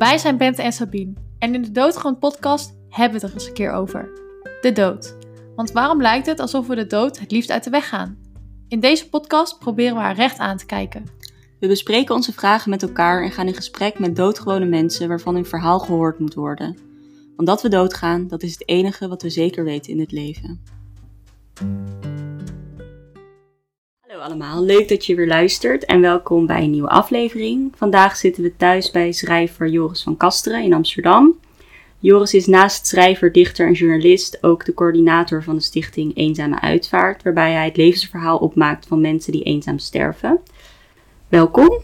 Wij zijn Bente en Sabine en in de Doodgrond podcast hebben we het er eens een keer over. De dood. Want waarom lijkt het alsof we de dood het liefst uit de weg gaan? In deze podcast proberen we haar recht aan te kijken. We bespreken onze vragen met elkaar en gaan in gesprek met doodgewone mensen waarvan hun verhaal gehoord moet worden. Want dat we doodgaan, dat is het enige wat we zeker weten in het leven. Hallo allemaal, leuk dat je weer luistert en welkom bij een nieuwe aflevering. Vandaag zitten we thuis bij schrijver Joris van Kasteren in Amsterdam. Joris is naast schrijver, dichter en journalist ook de coördinator van de stichting Eenzame Uitvaart, waarbij hij het levensverhaal opmaakt van mensen die eenzaam sterven. Welkom.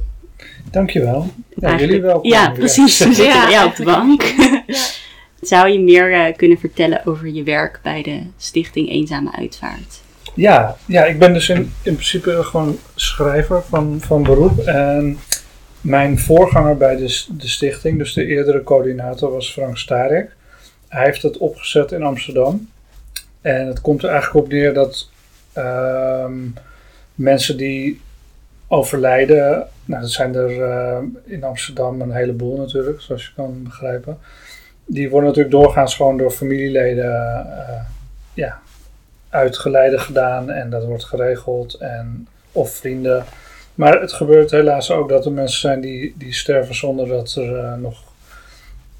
Dankjewel. Ja, jullie welkom. Ja, precies. We zitten Ja, bij jou op de bank. Zou je meer eh, kunnen vertellen over je werk bij de stichting Eenzame Uitvaart? Ja, ja, ik ben dus in, in principe gewoon schrijver van, van beroep. En mijn voorganger bij de, de stichting, dus de eerdere coördinator, was Frank Starek. Hij heeft het opgezet in Amsterdam. En het komt er eigenlijk op neer dat ehm, mensen die overlijden, nou dat zijn er eh, in Amsterdam een heleboel natuurlijk, zoals je kan begrijpen. Die worden natuurlijk doorgaans gewoon door familieleden eh, ja, uitgeleide gedaan en dat wordt geregeld en of vrienden. Maar het gebeurt helaas ook dat er mensen zijn die, die sterven zonder dat er eh, nog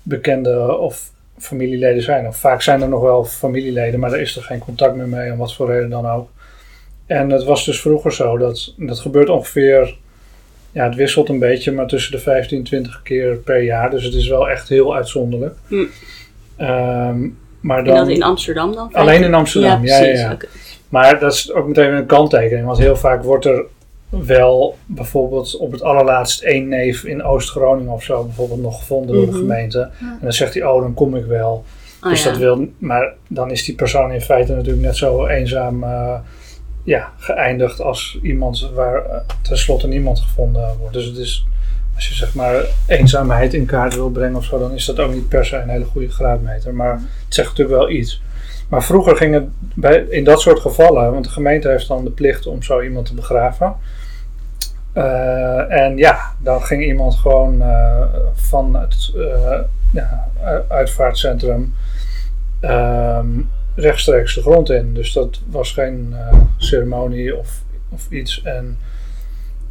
bekende of familieleden zijn. Of vaak zijn er nog wel familieleden, maar daar is er geen contact meer mee, om wat voor reden dan ook. En het was dus vroeger zo dat dat gebeurt ongeveer, ja, het wisselt een beetje, maar tussen de 15 en 20 keer per jaar. Dus het is wel echt heel uitzonderlijk. Hm. Ehm, maar En dan, dat in Amsterdam dan? Alleen in Amsterdam, ja, ja, precies. ja. Oké. maar dat is ook meteen een kanttekening, want heel vaak wordt er wel bijvoorbeeld op het allerlaatst één neef in Oost-Groningen of zo bijvoorbeeld nog gevonden door de Mhm. gemeente. En dan zegt hij, oh dan kom ik wel. Ah, dus ja. dat wil, maar dan is die persoon in feite natuurlijk net zo eenzaam eh, ja, geëindigd als iemand waar eh, tenslotte niemand gevonden wordt. Dus het is, als je zeg maar eenzaamheid in kaart wil brengen of zo, dan is dat ook niet per se een hele goede graadmeter. Maar het zegt natuurlijk wel iets. Maar vroeger ging het bij, in dat soort gevallen, want de gemeente heeft dan de plicht om zo iemand te begraven. Eh, en ja, dan ging iemand gewoon eh, van het eh, ja, uitvaartcentrum ehm, rechtstreeks de grond in. Dus dat was geen ceremonie of, of iets. En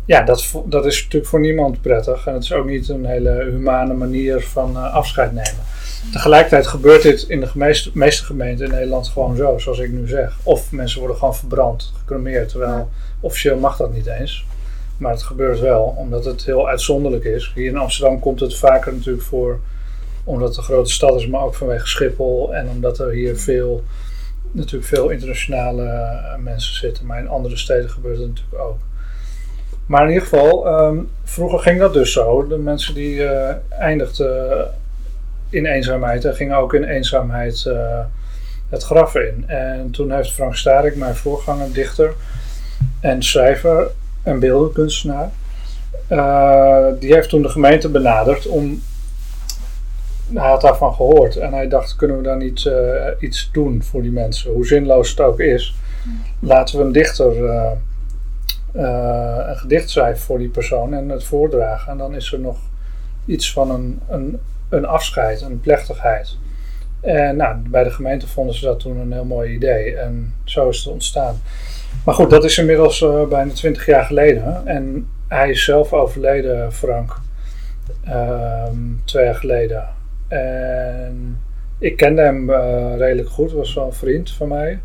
ja, dat, dat is natuurlijk voor niemand prettig. En het is ook niet een hele humane manier van eh, afscheid nemen. Tegelijkertijd gebeurt dit in de meeste, meeste gemeenten in Nederland gewoon zo, zoals ik nu zeg. Of mensen worden gewoon verbrand, gecremeerd, terwijl officieel mag dat niet eens. Maar het gebeurt wel, omdat het heel uitzonderlijk is. Hier in Amsterdam komt het vaker natuurlijk voor, omdat het een grote stad is, maar ook vanwege Schiphol. En omdat er hier veel, natuurlijk veel internationale eh, mensen zitten. Maar in andere steden gebeurt het natuurlijk ook. Maar in ieder geval, ehm, vroeger ging dat dus zo. De mensen die eh, eindigden in eenzaamheid en gingen ook in eenzaamheid eh, het graf in. En toen heeft Frank Starik, mijn voorganger, dichter en schrijver en beeldenkunstenaar, eh, die heeft toen de gemeente benaderd om. Hij had daarvan gehoord en hij dacht: kunnen we dan niet eh, iets doen voor die mensen? Hoe zinloos het ook is, laten we een dichter eh, eh, een gedicht schrijven voor die persoon en het voordragen. En dan is er nog iets van een, een, een afscheid, een plechtigheid. En nou, bij de gemeente vonden ze dat toen een heel mooi idee. En zo is het ontstaan. Maar goed, dat is inmiddels eh, bijna twintig jaar geleden. En hij is zelf overleden, Frank. Ehm, twee jaar geleden. En ik kende hem eh, redelijk goed. Was wel een vriend van mij.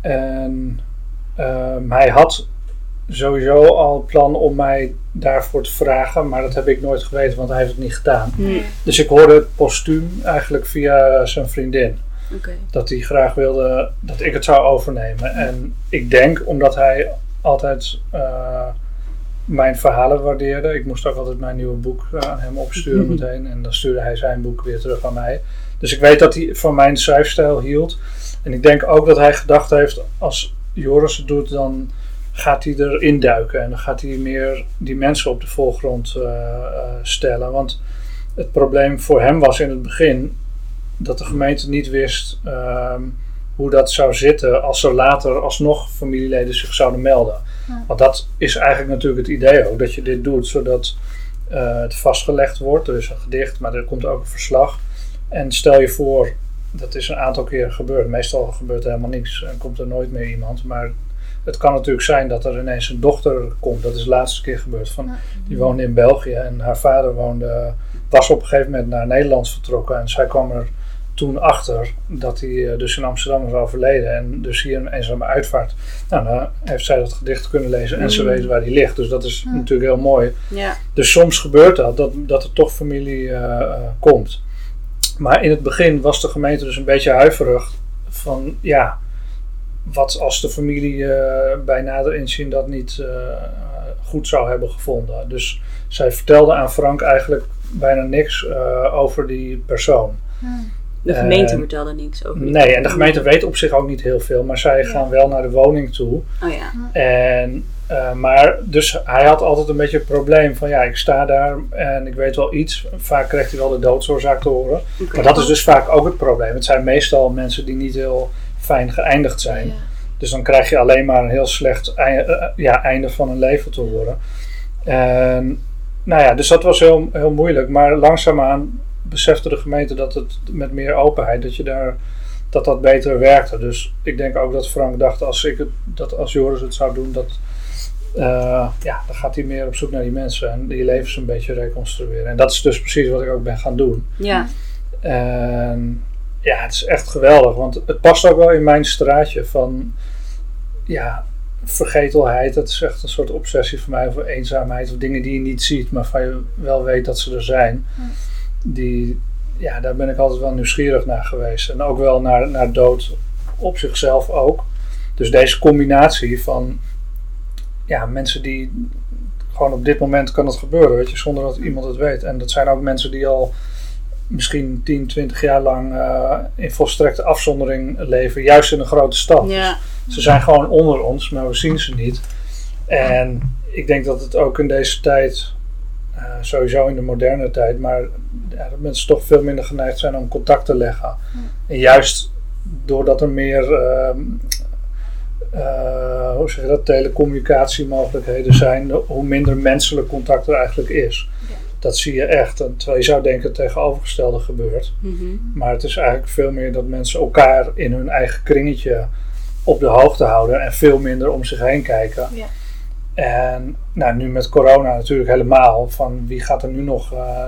En ehm, hij had sowieso al het plan om mij daarvoor te vragen. Maar dat heb ik nooit geweten, want hij heeft het niet gedaan. Hm, Dus ik hoorde het postuum eigenlijk via zijn vriendin. Oké. Dat hij graag wilde dat ik het zou overnemen. En ik denk omdat hij altijd eh, mijn verhalen waardeerde. Ik moest ook altijd mijn nieuwe boek eh, aan hem opsturen meteen. En dan stuurde hij zijn boek weer terug aan mij. Dus ik weet dat hij van mijn schrijfstijl hield. En ik denk ook dat hij gedacht heeft, als Joris het doet, dan gaat hij erin duiken. En dan gaat hij meer die mensen op de voorgrond eh, eh, stellen. Want het probleem voor hem was in het begin dat de gemeente niet wist ehm, hoe dat zou zitten als er later alsnog familieleden zich zouden melden. Ja. Want dat is eigenlijk natuurlijk het idee ook, dat je dit doet zodat eh, het vastgelegd wordt. Er is een gedicht, maar er komt ook een verslag. En stel je voor, dat is een aantal keer gebeurd. Meestal gebeurt er helemaal niks en komt er nooit meer iemand. Maar het kan natuurlijk zijn dat er ineens een dochter komt. Dat is de laatste keer gebeurd. Van, die woonde in België en haar vader woonde, was op een gegeven moment naar Nederland vertrokken. En zij kwam er toen achter dat hij eh, dus in Amsterdam was overleden. En dus hier een eenzame uitvaart. Nou, dan heeft zij dat gedicht kunnen lezen en ze Mm. weet waar hij ligt. Dus dat is natuurlijk heel mooi. Ja. Dus soms gebeurt dat, dat, dat er toch familie eh, eh, komt. Maar in het begin was de gemeente dus een beetje huiverig van ja, wat als de familie eh, bij nader inzien dat niet eh, goed zou hebben gevonden. Dus zij vertelde aan Frank eigenlijk bijna niks eh, over die persoon. De gemeente vertelde niks over. die- Nee, en de gemeente weet op zich ook niet heel veel, maar zij Ja. gaan wel naar de woning toe. Oh ja. En, eh, maar dus hij had altijd een beetje het probleem van ja, ik sta daar en ik weet wel iets. Vaak krijgt hij wel de doodsoorzaak te horen. Maar dat is dus vaak ook het probleem. Het zijn meestal mensen die niet heel fijn geëindigd zijn. Ja. Dus dan krijg je alleen maar een heel slecht ei- eh, ja, einde van een leven te horen. En, nou ja, dus dat was heel, heel moeilijk. Maar langzaamaan besefte de gemeente dat het met meer openheid, dat je daar dat dat beter werkte. Dus ik denk ook dat Frank dacht als ik het, dat als Joris het zou doen, dat eh, ja, dan gaat hij meer op zoek naar die mensen en die levens een beetje reconstrueren. En dat is dus precies wat ik ook ben gaan doen. Ja. En ja, het is echt geweldig, want het past ook wel in mijn straatje van ja, vergetelheid. Het is echt een soort obsessie voor mij over eenzaamheid of dingen die je niet ziet, maar van je wel weet dat ze er zijn. Die, ja, daar ben ik altijd wel nieuwsgierig naar geweest. En ook wel naar, naar dood op zichzelf ook. Dus deze combinatie van ja, mensen die gewoon op dit moment kan het gebeuren, weet je, zonder dat iemand het weet. En dat zijn ook mensen die al misschien 10, 20 jaar lang eh, in volstrekte afzondering leven, juist in een grote stad. Ja. Ze zijn gewoon onder ons, maar we zien ze niet. En ik denk dat het ook in deze tijd, eh, sowieso in de moderne tijd, maar ja, dat mensen toch veel minder geneigd zijn om contact te leggen. En juist doordat er meer, ehm, eh, hoe zeg je dat, telecommunicatiemogelijkheden zijn, hoe minder menselijk contact er eigenlijk is. Ja. Dat zie je echt. En terwijl je zou denken het tegenovergestelde gebeurt. Mhm. Maar het is eigenlijk veel meer dat mensen elkaar in hun eigen kringetje op de hoogte houden en veel minder om zich heen kijken. Ja. En nou, nu met corona natuurlijk helemaal. Van wie gaat er nu nog eh,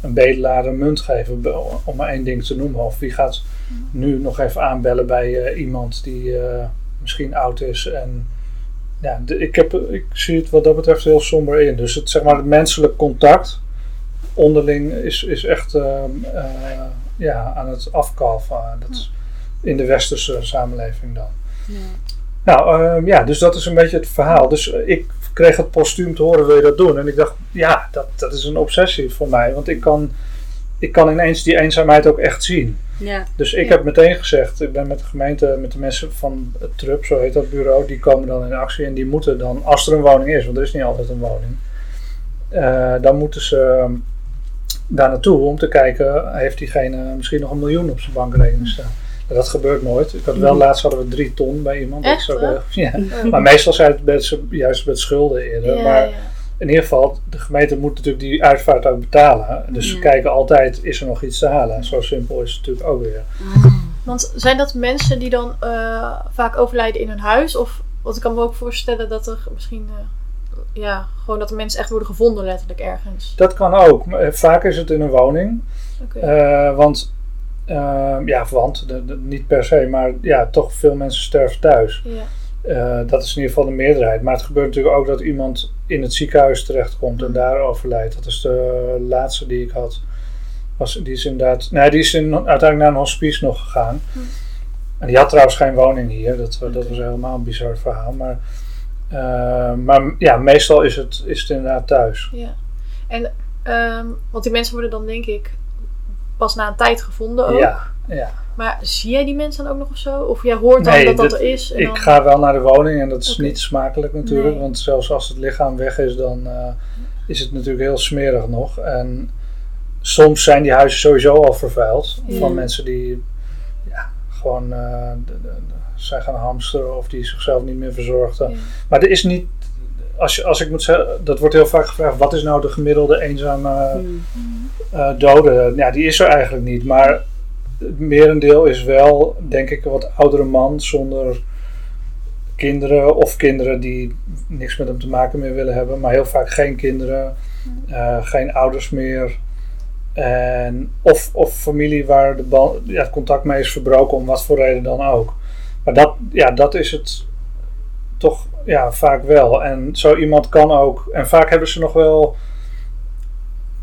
een bedelaar een munt geven, om maar één ding te noemen. Of wie gaat nu nog even aanbellen bij eh, iemand die misschien oud is. En ja, de- ik, heb, ik zie het wat dat betreft heel somber in. Dus het, zeg maar, het menselijk contact onderling is, is echt ehm, eh, ja, aan het afkalven. Dat is in de westerse samenleving dan. Ja. Nou ehm, ja, dus dat is een beetje het verhaal. Dus eh, ik kreeg het postuum te horen, wil je dat doen? En ik dacht, ja, dat, dat is een obsessie voor mij. Want ik kan, ik kan ineens die eenzaamheid ook echt zien. Ja. Dus ik Ja. heb meteen gezegd, ik ben met de gemeente, met de mensen van het TRUP, zo heet dat bureau, die komen dan in actie en die moeten dan, als er een woning is, want er is niet altijd een woning, eh, dan moeten ze ehm, daar naartoe om te kijken, heeft diegene misschien nog een miljoen op zijn bankrekening staan. Nou, Dat gebeurt nooit. Ik had wel Mhm. laatst hadden we drie ton bij iemand. Dat Echt, is ook, hè? ja. Oh. Maar meestal zijn het mensen juist met schulden eerder. Ja, maar. In ieder geval, de gemeente moet natuurlijk die uitvaart ook betalen. Dus ze kijken altijd, is er nog iets te halen? Zo simpel is het natuurlijk ook weer. Want zijn dat mensen die dan eh, vaak overlijden in hun huis? Of, want ik kan me ook voorstellen dat er misschien... eh, ja, gewoon dat de mensen echt worden gevonden letterlijk ergens. Dat kan ook. Eh, Vaak is het in een woning. Want, ja, want, de- de- niet per se, maar ja, toch veel mensen sterven thuis. ja. Eh, dat is in ieder geval de meerderheid. Maar het gebeurt natuurlijk ook dat iemand in het ziekenhuis terechtkomt en daar overlijdt. Dat is de laatste die ik had. Was, die is inderdaad, nee, die is in, uiteindelijk naar een hospice nog gegaan. Hm. En die had trouwens geen woning hier. Dat, dat was helemaal een bizar verhaal. Maar, eh, maar ja, meestal is het, is het inderdaad thuis. ja. En, ehm, want die mensen worden dan denk ik pas na een tijd gevonden ook. Ja, ja. Maar zie jij die mensen dan ook nog of zo? Of jij hoort dan Nee, dat dat dat- er is? En Ik dan... ga wel naar de woning en dat is niet smakelijk natuurlijk. Nee. Want zelfs als het lichaam weg is, dan eh, is het natuurlijk heel smerig nog. En soms zijn die huizen sowieso al vervuild. Ja. Van mensen die ja, gewoon eh, de- zijn gaan hamsteren of die zichzelf niet meer verzorgden. Ja. Maar er is niet, als, je, als ik moet zeggen, dat wordt heel vaak gevraagd, wat is nou de gemiddelde eenzame eh, dode? Ja, die is er eigenlijk niet. Maar het merendeel is wel, denk ik, een wat oudere man zonder kinderen of kinderen die niks met hem te maken meer willen hebben, maar heel vaak geen kinderen, eh, geen ouders meer. En, of, of familie waar de band, ja, het contact mee is verbroken, om wat voor reden dan ook. Maar dat, ja, dat is het toch ja, vaak wel. En zo iemand kan ook, en vaak hebben ze nog wel,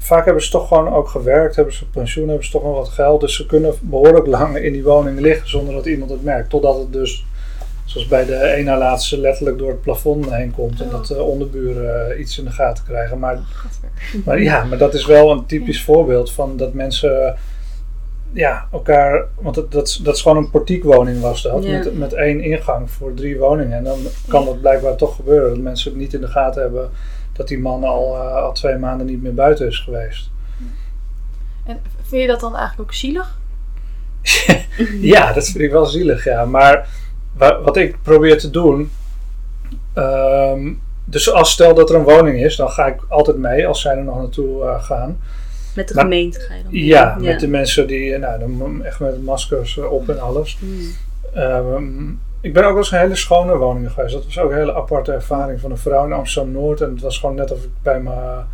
vaak hebben ze toch gewoon ook gewerkt, hebben ze pensioen, hebben ze toch nog wat geld. Dus ze kunnen behoorlijk lang in die woning liggen zonder dat iemand het merkt. Totdat het dus, zoals bij de ene na laatste, letterlijk door het plafond heen komt. En Oh. dat de onderburen eh, iets in de gaten krijgen. Maar maar ja, maar dat is wel een typisch voorbeeld van dat mensen ja, elkaar. Want dat, dat, is- dat is gewoon een portiekwoning was dat. Ja. Met, met één ingang voor drie woningen. En dan kan dat blijkbaar toch gebeuren. Dat mensen het niet in de gaten hebben dat die man al, eh, al twee maanden niet meer buiten is geweest. En vind je dat dan eigenlijk ook zielig? Ja, dat vind ik wel zielig, ja. Maar wa- wat ik probeer te doen. ehm, dus als stel dat er een woning is, dan ga ik altijd mee als zij er nog naartoe eh, gaan. Met de Maar- gemeente ga je dan? Ja, met de mensen die, eh, nou, dan echt met maskers op en alles. Hmm. Ehm, ik ben ook wel eens in hele schone woningen geweest. Dat was ook een hele aparte ervaring van een vrouw in Amsterdam Noord. En het was gewoon net of ik bij mijn,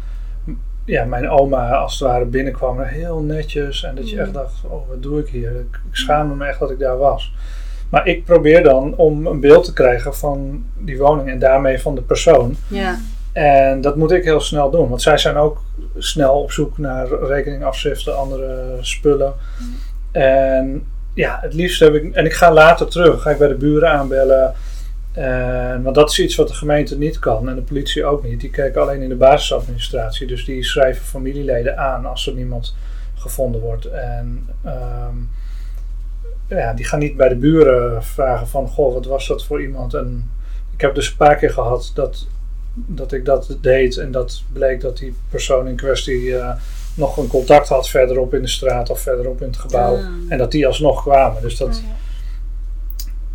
ja, mijn oma als het ware binnenkwam. En Heel netjes. En dat je Mm. echt dacht: oh, wat doe ik hier? Ik, ik schaamde me echt dat ik daar was. Maar ik probeer dan om een beeld te krijgen van die woning en daarmee van de persoon. Ja. En dat moet ik heel snel doen, want zij zijn ook snel op zoek naar rekeningafschriften, andere spullen. En ja, het liefst heb ik, en ik ga later terug, ga ik bij de buren aanbellen. En, want dat is iets wat de gemeente niet kan en de politie ook niet. Die kijken alleen in de basisadministratie, dus die schrijven familieleden aan als er niemand gevonden wordt. En ehm, ja, die gaan niet bij de buren vragen van, goh, wat was dat voor iemand? En ik heb dus een paar keer gehad dat dat ik dat deed en dat bleek dat die persoon in kwestie eh, nog een contact had verderop in de straat of verderop in het gebouw. En dat die alsnog kwamen. Dus dat,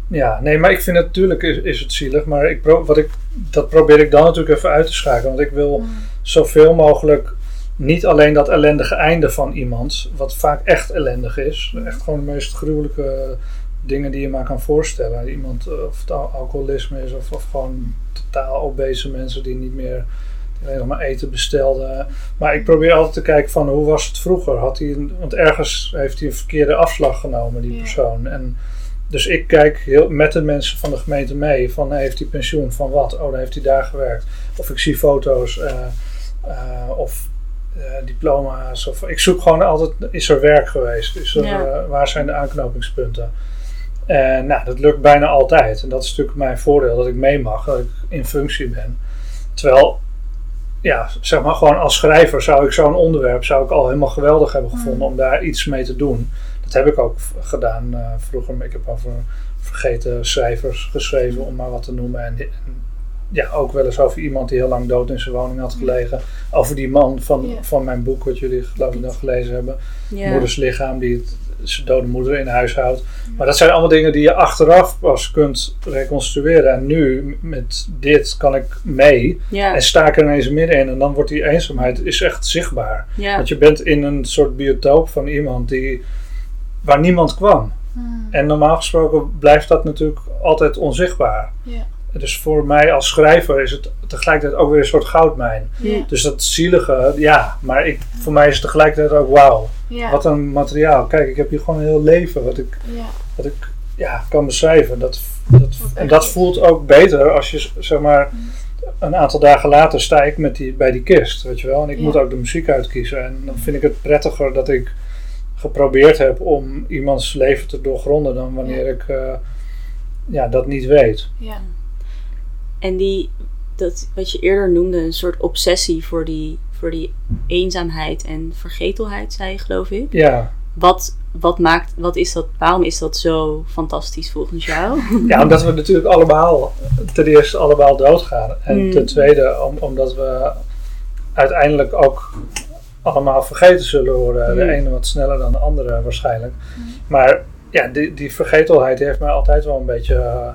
ja, nee, maar ik vind het natuurlijk is, is het zielig, maar ik pro, wat ik, dat probeer ik dan natuurlijk even uit te schakelen. Want ik wil zoveel mogelijk niet alleen dat ellendige einde van iemand, wat vaak echt ellendig is, echt gewoon de meest gruwelijke dingen die je maar kan voorstellen. Iemand, eh, of het al- alcoholisme is, of, of gewoon totaal obese mensen die niet meer alleen nog maar eten bestelden. Maar ik probeer altijd te kijken van hoe was het vroeger? Had hij een, want ergens heeft hij een verkeerde afslag genomen, die Ja. persoon. En dus ik kijk heel, met de mensen van de gemeente mee van heeft hij pensioen van wat? Oh, dan heeft hij daar gewerkt. Of ik zie foto's eh, eh, of eh, diploma's. Of, ik zoek gewoon altijd, is er werk geweest? Is er, Ja. waar zijn de aanknopingspunten? En nou, dat lukt bijna altijd. En dat is natuurlijk mijn voordeel, dat ik mee mag, dat ik in functie ben. Terwijl, ja, zeg maar gewoon als schrijver zou ik zo'n onderwerp zou ik al helemaal geweldig hebben gevonden om daar iets mee te doen. Dat heb ik ook gedaan eh, vroeger. Ik heb over vergeten schrijvers geschreven, om maar wat te noemen. En, en ja, ook wel eens over iemand die heel lang dood in zijn woning had gelegen. Over die man van, van mijn boek, wat jullie geloof ik nog gelezen hebben. Moeders lichaam, die het, zijn dode moeder in huis houdt. Maar dat zijn allemaal dingen die je achteraf pas kunt reconstrueren. En nu, met dit, kan ik mee. Ja. En sta ik er ineens middenin. En dan wordt die eenzaamheid is echt zichtbaar. Ja. Want je bent in een soort biotoop van iemand die, waar niemand kwam. Hmm. En normaal gesproken blijft dat natuurlijk altijd onzichtbaar. Ja. Dus voor mij als schrijver is het tegelijkertijd ook weer een soort goudmijn. Dus dat zielige, ja, maar ik, voor mij is het tegelijkertijd ook wauw. Ja. Wat een materiaal. Kijk, ik heb hier gewoon een heel leven wat ik, Ja. wat ik ja, kan beschrijven. Dat, dat, en dat voelt ook beter als je, zeg maar, een aantal dagen later sta ik met die, bij die kist, weet je wel. En ik Ja. moet ook de muziek uitkiezen. En dan vind ik het prettiger dat ik geprobeerd heb om iemands leven te doorgronden dan wanneer Ja. ik eh, ja, dat niet weet. Ja. En die, dat wat je eerder noemde, een soort obsessie voor die, die eenzaamheid en vergetelheid, zei je, geloof ik. Ja, Wat, wat maakt, wat is dat, waarom is dat zo fantastisch volgens jou? ja omdat we natuurlijk allemaal, ten eerste allemaal doodgaan. En Mm. ten tweede om, omdat we uiteindelijk ook allemaal vergeten zullen worden. De Mm. ene wat sneller dan de andere waarschijnlijk. Maar ja, die, die vergetelheid heeft mij altijd wel een beetje eh,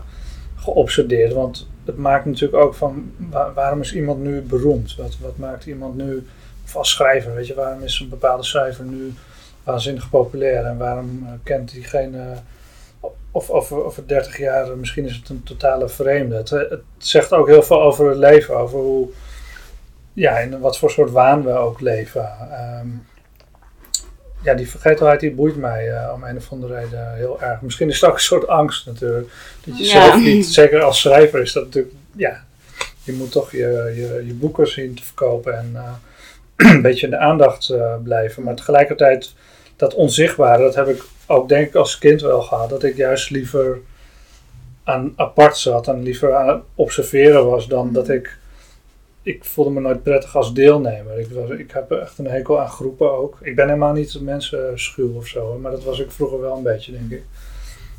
geobsedeerd. Want het maakt natuurlijk ook van wa- waarom is iemand nu beroemd? Wat, wat maakt iemand nu, of als schrijver, weet je, waarom is een bepaalde schrijver nu waanzinnig populair en waarom eh, kent diegene, of over, over 30 jaar, misschien is het een totale vreemde. Het, zegt ook heel veel over het leven, over hoe, ja, in wat voor soort waan we ook leven. Ehm, ja, die vergetelheid die boeit mij eh, om een of andere reden heel erg. Misschien is het ook een soort angst natuurlijk. Dat je Ja. zelf niet, zeker als schrijver is dat natuurlijk, ja, je moet toch je, je, je boeken zien te verkopen en eh, een beetje in de aandacht eh, blijven. Maar tegelijkertijd, dat onzichtbare, dat heb ik ook denk ik als kind wel gehad. Dat ik juist liever aan apart zat en liever aan het observeren was dan dat ik ik voelde me nooit prettig als deelnemer. Ik, was, ik heb echt een hekel aan groepen ook. Ik ben helemaal niet mensen schuw of zo, maar dat was ik vroeger wel een beetje, denk ik.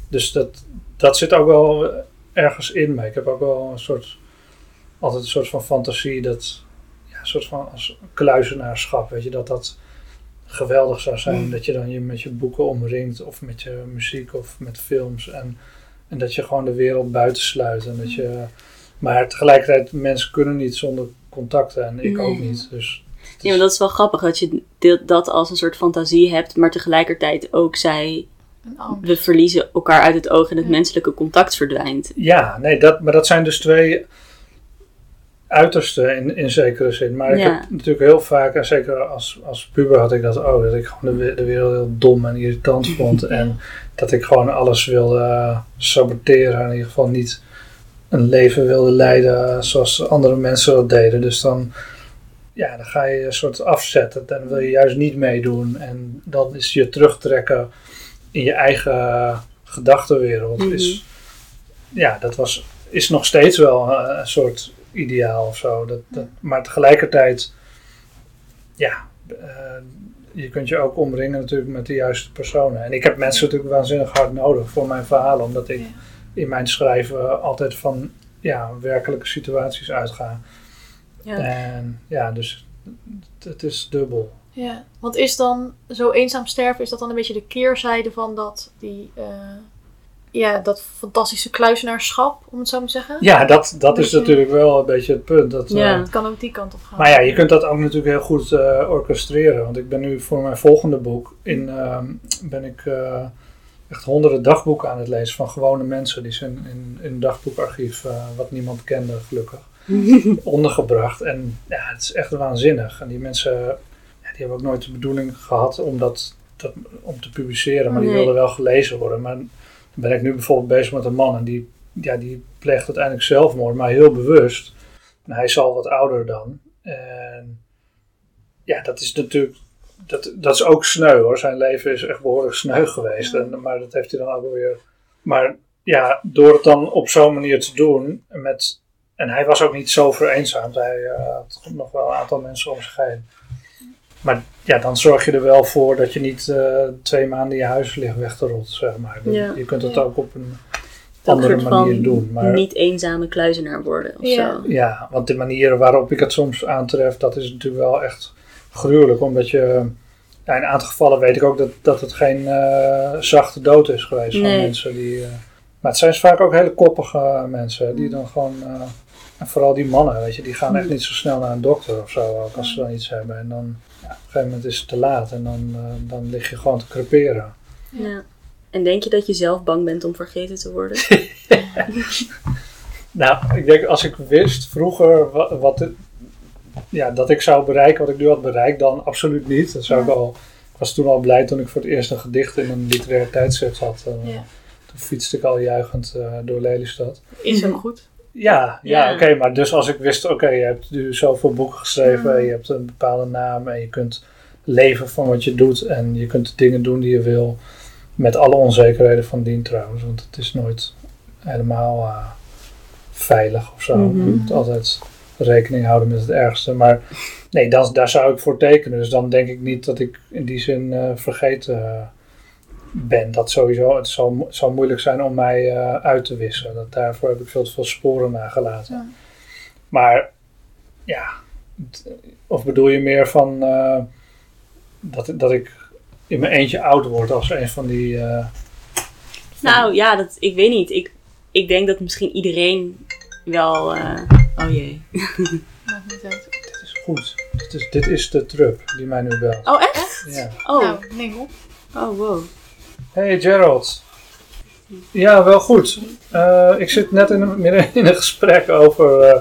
Dus dat, dat zit ook wel ergens in me. Ik heb ook wel een soort, altijd een soort van fantasie dat, ja, een soort van als kluizenaarschap, weet je, dat dat geweldig zou zijn. Mm. Dat je dan je met je boeken omringt of met je muziek of met films en, en dat je gewoon de wereld buitensluit en dat je... Maar tegelijkertijd, mensen kunnen niet zonder contacten en ik ook niet. Dus Ja, maar dat is wel grappig dat je dat als een soort fantasie hebt, maar tegelijkertijd ook zij, we verliezen elkaar uit het oog en het Ja. menselijke contact verdwijnt. ja, nee, dat, maar dat zijn dus twee uitersten in, in zekere zin. Maar ik Ja. heb natuurlijk heel vaak, en zeker als, als puber had ik dat ook, dat ik gewoon de, de wereld heel dom en irritant vond. En dat ik gewoon alles wilde saboteren. En in ieder geval niet een leven wilde leiden zoals andere mensen dat deden. Dus dan, ja, dan ga je een soort afzetten. Dan wil je juist niet meedoen. En dan is je terugtrekken in je eigen gedachtenwereld. Mhm. is, ja, dat was, is nog steeds wel een, een soort ideaal of zo. Dat, dat, maar tegelijkertijd, ja, eh, je kunt je ook omringen natuurlijk met de juiste personen. En ik heb mensen natuurlijk waanzinnig hard nodig voor mijn verhalen, omdat ik Ja. In mijn schrijven altijd van ja, werkelijke situaties uitga. Ja. En ja, dus het, het is dubbel. Ja, want is dan zo eenzaam sterven, is dat dan een beetje de keerzijde van dat, die, eh, ja, dat fantastische kluizenaarschap, om het zo maar te zeggen? Ja, dat, dat is natuurlijk wel een beetje het punt. Dat, Ja. eh, Het kan ook die kant op gaan. Maar ja, je kunt dat ook natuurlijk heel goed eh, orchestreren. Want ik ben nu voor mijn volgende boek in, ehm, ben ik eh, echt honderden dagboeken aan het lezen van gewone mensen. Die zijn in, in een dagboekarchief, eh, wat niemand kende gelukkig, ondergebracht. En ja, het is echt waanzinnig. En die mensen, ja, die hebben ook nooit de bedoeling gehad om dat, dat om te publiceren. Maar die Nee. wilden wel gelezen worden. Maar dan ben ik nu bijvoorbeeld bezig met een man en die, ja, die pleegt uiteindelijk zelfmoord, maar heel bewust. En hij is al wat ouder dan. En ja, dat is natuurlijk. Dat, dat is ook sneu hoor. Zijn leven is echt behoorlijk sneu geweest. En, maar dat heeft hij dan ook weer. Maar ja, door het dan op zo'n manier te doen. Met, en hij was ook niet zo vereenzaamd. Hij eh, had nog wel een aantal mensen om zich heen. Maar ja, dan zorg je er wel voor dat je niet eh, twee maanden in je huis ligt weg te rotten, zeg maar. Ja. Je kunt het Ja. ook op een Dat andere manier doen. Maar niet eenzame kluizenaar worden of Ja. zo. ja, want de manieren waarop ik het soms aantref, dat is natuurlijk wel echt gruwelijk. Omdat je, ja, in een aantal gevallen weet ik ook dat, dat het geen eh, zachte dood is geweest van mensen die... eh, maar het zijn vaak ook hele koppige mensen, die dan gewoon... eh, en vooral die mannen, weet je, die gaan echt niet zo snel naar een dokter of zo, ook als ze dan iets hebben. En dan, ja, op een gegeven moment is het te laat en dan, dan lig je gewoon te creperen. Ja. En denk je dat je zelf bang bent om vergeten te worden? Nou, ik denk als ik wist vroeger wat, wat ja, dat ik zou bereiken wat ik nu had bereikt, dan absoluut niet. Dat zou ik al, ik was toen al blij toen ik voor het eerst een gedicht in een literair tijdschrift had. Eh, Ja. Toen fietste ik al juichend eh, door Lelystad. Is ook goed. Ja, ja, Ja. oké, maar dus als ik wist, oké, je hebt nu zoveel boeken geschreven, Mm. en je hebt een bepaalde naam en je kunt leven van wat je doet en je kunt de dingen doen die je wil, met alle onzekerheden van dien trouwens, want het is nooit helemaal eh, veilig of zo. Je moet altijd rekening houden met het ergste, maar nee, dan, daar zou ik voor tekenen, dus dan denk ik niet dat ik in die zin eh, vergeten eh, ben. Dat sowieso, het zal, moeilijk zijn om mij eh, uit te wissen. Dat, daarvoor heb ik veel te veel sporen nagelaten. Ja. Maar ja, of bedoel je meer van dat, dat ik in mijn eentje oud word als een van die. Nou ja, dat, ik weet niet. Ik, ik denk dat misschien iedereen wel... oh jee. Maakt niet uit. Dit is goed. Dit is, dit is de trup die mij nu belt. Oh, echt? Ja. Oh, Nou, neem op. oh wow. Hey Gerald. Ja, wel goed. Eh, ik zit net in een, midden in een gesprek over, eh,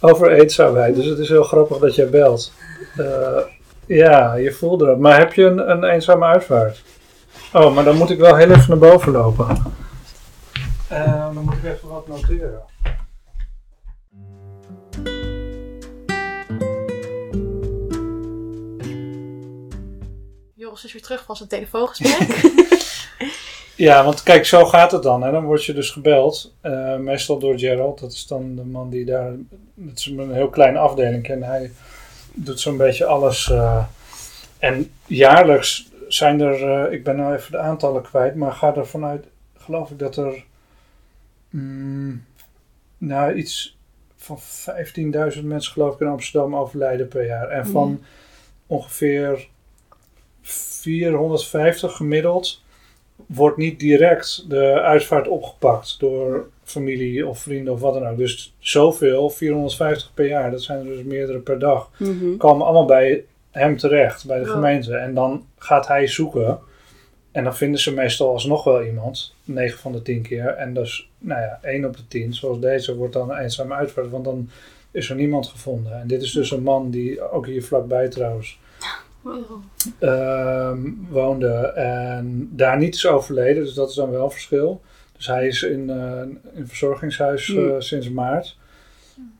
over eenzaamheid. Dus het is heel grappig dat jij belt. Eh, ja, je voelde het. Maar heb je een, een eenzame uitvaart? Oh, maar dan moet ik wel heel even naar boven lopen. Eh, dan moet ik even wat noteren. Joris is weer terug van zijn telefoongesprek. Ja, want kijk, zo gaat het dan. Hè. Dan word je dus gebeld. eh, meestal door Gerald. Dat is dan de man die daar... Het is een heel kleine afdeling. En hij doet zo'n beetje alles. eh. en jaarlijks zijn er... eh, ik ben nou even de aantallen kwijt. Maar ga er vanuit... Geloof ik dat er... mm, nou, iets van 15.000 mensen geloof ik in Amsterdam overlijden per jaar. En van ongeveer 450 gemiddeld wordt niet direct de uitvaart opgepakt door familie of vrienden of wat dan ook. Dus zoveel, 450 per jaar, dat zijn er dus meerdere per dag, Mhm. komen allemaal bij hem terecht, bij de Ja. gemeente. En dan gaat hij zoeken. En dan vinden ze meestal alsnog wel iemand, 9 van de 10 keer. En dus, nou ja, 1 op de 10, zoals deze, wordt dan een eenzame uitvaart. Want dan is er niemand gevonden. En dit is dus een man die, ook hier vlakbij trouwens, ehm, woonde en daar niet is overleden. Dus dat is dan wel een verschil. Dus hij is in, eh, in een verzorgingshuis eh, Hmm. sinds maart.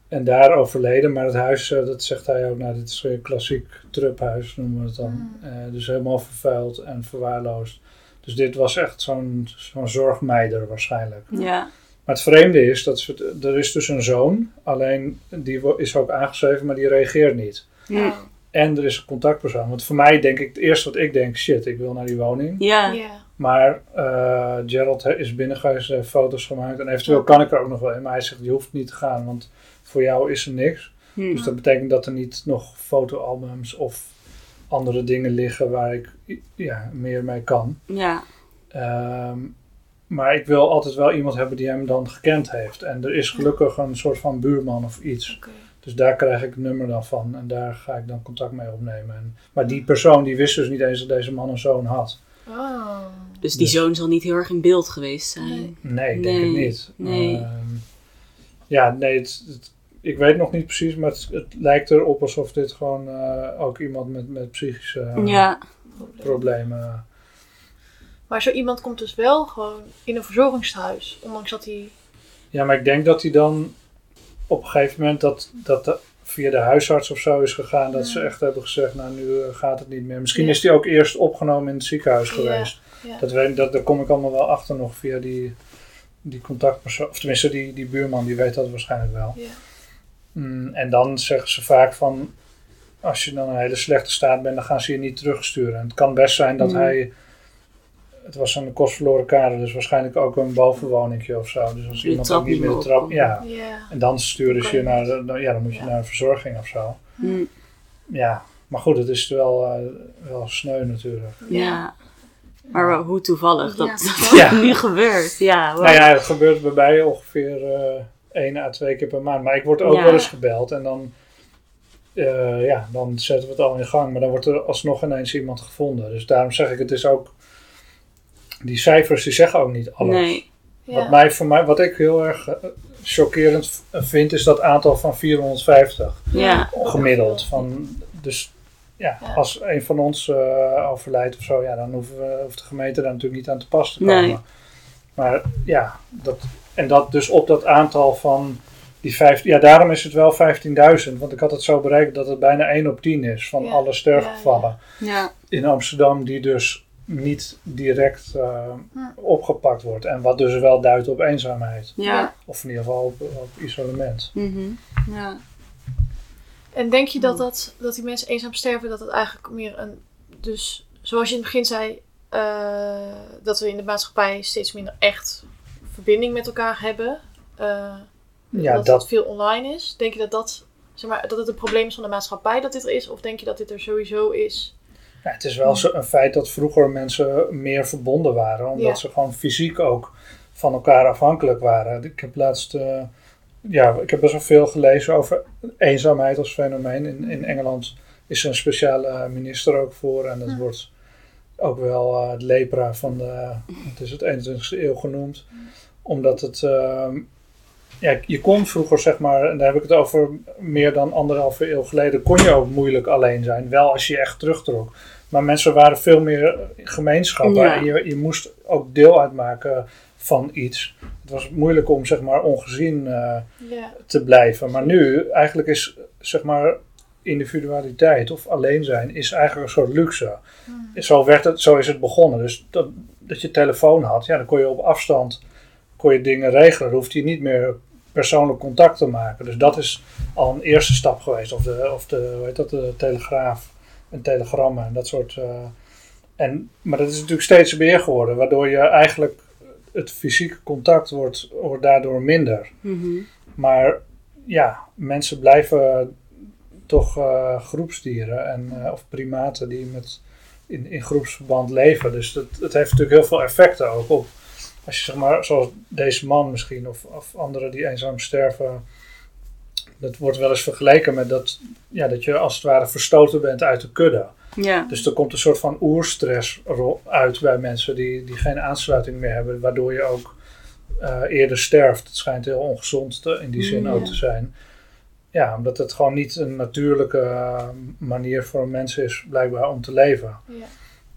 En daar overleden. Maar het huis, eh, dat zegt hij ook, nou dit is een klassiek truphuis noemen we het dan. Eh, dus helemaal vervuild en verwaarloosd. Dus dit was echt zo'n zo'n zorgmeider waarschijnlijk. Ja. Maar het vreemde is, dat ze- er is dus een zoon. Alleen die is ook aangeschreven, maar die reageert niet. Hm. En er is een contactpersoon. Want voor mij denk ik, het eerste wat ik denk, shit, ik wil naar die woning. Ja. Ja. Maar eh, Gerald is binnen geweest, heeft foto's gemaakt. En eventueel kan ik er ook nog wel in. Maar hij zegt, je hoeft niet te gaan, want voor jou is er niks. Hm. Dus dat betekent dat er niet nog fotoalbums of andere dingen liggen waar ik ja, meer mee kan. Ja. Ehm, maar ik wil altijd wel iemand hebben die hem dan gekend heeft. En er is gelukkig een soort van buurman of iets. Oké. Dus daar krijg ik het nummer dan van. En daar ga ik dan contact mee opnemen. En, maar die persoon die wist dus niet eens dat deze man een zoon had. Oh. Dus die Dus- zoon zal niet heel erg in beeld geweest zijn. Nee. Nee, ik denk Nee, het niet. nee. Ehm, ja, nee, het, het- ik weet nog niet precies, maar het, het lijkt erop alsof dit gewoon eh, ook iemand met, met psychische eh, Ja. problemen. Maar zo iemand komt dus wel gewoon in een verzorgingshuis. Ondanks dat hij... Ja, maar ik denk dat hij dan op een gegeven moment dat, dat de- via de huisarts of zo is gegaan, dat ze echt hebben gezegd, nou nu eh, gaat het niet meer. Misschien Ja. is hij ook eerst opgenomen in het ziekenhuis geweest. Ja. Dat weet, dat, daar kom ik allemaal wel achter nog via die, die contactpersoon. Of tenminste, die, die buurman, die weet dat waarschijnlijk wel. Ja. Mm, en dan zeggen ze vaak van, als je dan een hele slechte staat bent, dan gaan ze je niet terugsturen. En het kan best zijn dat Mm. hij, het was een kostverloren kader, dus waarschijnlijk ook een bovenwoningje of zo. Dus als De iemand ook niet meer de trap, ja. Ja. En dan sturen ze je naar, de- ja, dan moet je Ja. naar een verzorging of zo. Hm. Ja, maar goed, het is wel, eh, wel sneu natuurlijk. Ja. Maar wel- hoe toevallig dat Ja. dat nu gebeurt. Ja, wow. Nou ja, het gebeurt bij mij ongeveer eh één à twee keer per maand. Maar ik word ook Ja. wel eens gebeld en dan, eh, ja, dan zetten we het al in gang. Maar dan wordt er alsnog ineens iemand gevonden. Dus daarom zeg ik, het is ook... Die cijfers die zeggen ook niet alles. Nee. Ja. Wat, mij, voor mij, wat ik heel erg eh, chockerend vind, is dat aantal van 450 Ja. gemiddeld. Van, dus ja, Ja. als een van ons eh, overlijdt of zo, ja, dan hoeven we, hoeft de gemeente daar natuurlijk niet aan te pas te komen. Nee. Maar ja, dat, en dat dus op dat aantal van die vijf, ja, daarom is het wel 15.000. Want ik had het zo berekend dat het bijna 1 op 10 is van Ja. alle sterfgevallen Ja. in Amsterdam, die dus niet direct eh, Hm. opgepakt wordt. En wat dus wel duidt op eenzaamheid. Ja. Of in ieder geval op, op isolement. Mhm. Ja. En denk je dat, dat, dat die mensen eenzaam sterven, dat het eigenlijk meer een... Dus zoals je in het begin zei, eh, dat we in de maatschappij steeds minder echt verbinding met elkaar hebben. eh, Ja, dat, dat, het veel online is. Denk je dat dat, zeg maar, dat het een probleem is van de maatschappij dat dit er is? Of denk je dat dit er sowieso is? Ja, het is wel een feit dat vroeger mensen meer verbonden waren, omdat Ja. ze gewoon fysiek ook van elkaar afhankelijk waren. Ik heb laatst, eh, ja, ik heb best wel veel gelezen over eenzaamheid als fenomeen. In, in Engeland is er een speciale minister ook voor. En dat Hm. wordt ook wel eh, het lepra van de, het is het 21ste eeuw genoemd. Omdat het, ehm, ja, je kon vroeger zeg maar, en daar heb ik het over meer dan anderhalve eeuw geleden, kon je ook moeilijk alleen zijn. Wel als je echt terugtrok. Maar mensen waren veel meer gemeenschappen. Ja. En je, je moest ook deel uitmaken van iets. Het was moeilijk om zeg maar ongezien eh, Ja. te blijven. Maar nu, eigenlijk is zeg maar individualiteit of alleen zijn, is eigenlijk een soort luxe. Zo, werd het, zo is het begonnen. Dus dat, dat je telefoon had, ja, dan kon je op afstand kon je dingen regelen. Dan hoefde je niet meer persoonlijk contact te maken. Dus dat is al een eerste stap geweest. Of de, of de, hoe heet dat, de telegraaf en telegrammen en dat soort. eh, en, maar dat is natuurlijk steeds meer geworden, waardoor je eigenlijk het fysieke contact wordt, wordt daardoor minder. Mhm. Maar ja, mensen blijven toch eh, groepsdieren en, eh, of primaten die met, in, in groepsverband leven. Dus dat, het heeft natuurlijk heel veel effecten ook op. Als je zeg maar, zoals deze man misschien, of, of anderen die eenzaam sterven. Dat wordt wel eens vergeleken met dat, ja, dat je als het ware verstoten bent uit de kudde. Ja. Dus er komt een soort van oerstress uit bij mensen die, die geen aansluiting meer hebben, waardoor je ook eh, eerder sterft. Het schijnt heel ongezond te- in die zin Mm, ook te zijn. Ja, omdat het gewoon niet een natuurlijke eh, manier voor een mens is, blijkbaar, om te leven. Ja.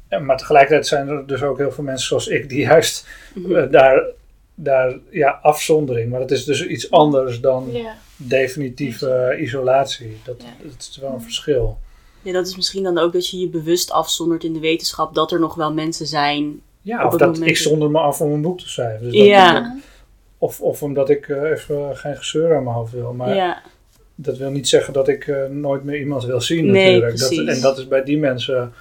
En, maar tegelijkertijd zijn er dus ook heel veel mensen zoals ik, die juist Mhm. eh, daar, daar, ja, afzondering. Maar dat is dus iets anders dan Ja. definitieve eh, isolatie. Dat, Ja. dat is wel een verschil. Ja, dat is misschien dan ook dat je je bewust afzondert in de wetenschap dat er nog wel mensen zijn. Ja, of dat ik zonder me af om een boek te schrijven. Dus dat- Ja. Of, of omdat ik eh, even geen gezeur aan mijn hoofd wil. Maar ja. dat wil niet zeggen dat ik eh, nooit meer iemand wil zien Nee, natuurlijk. Dat, precies. en dat is bij die mensen,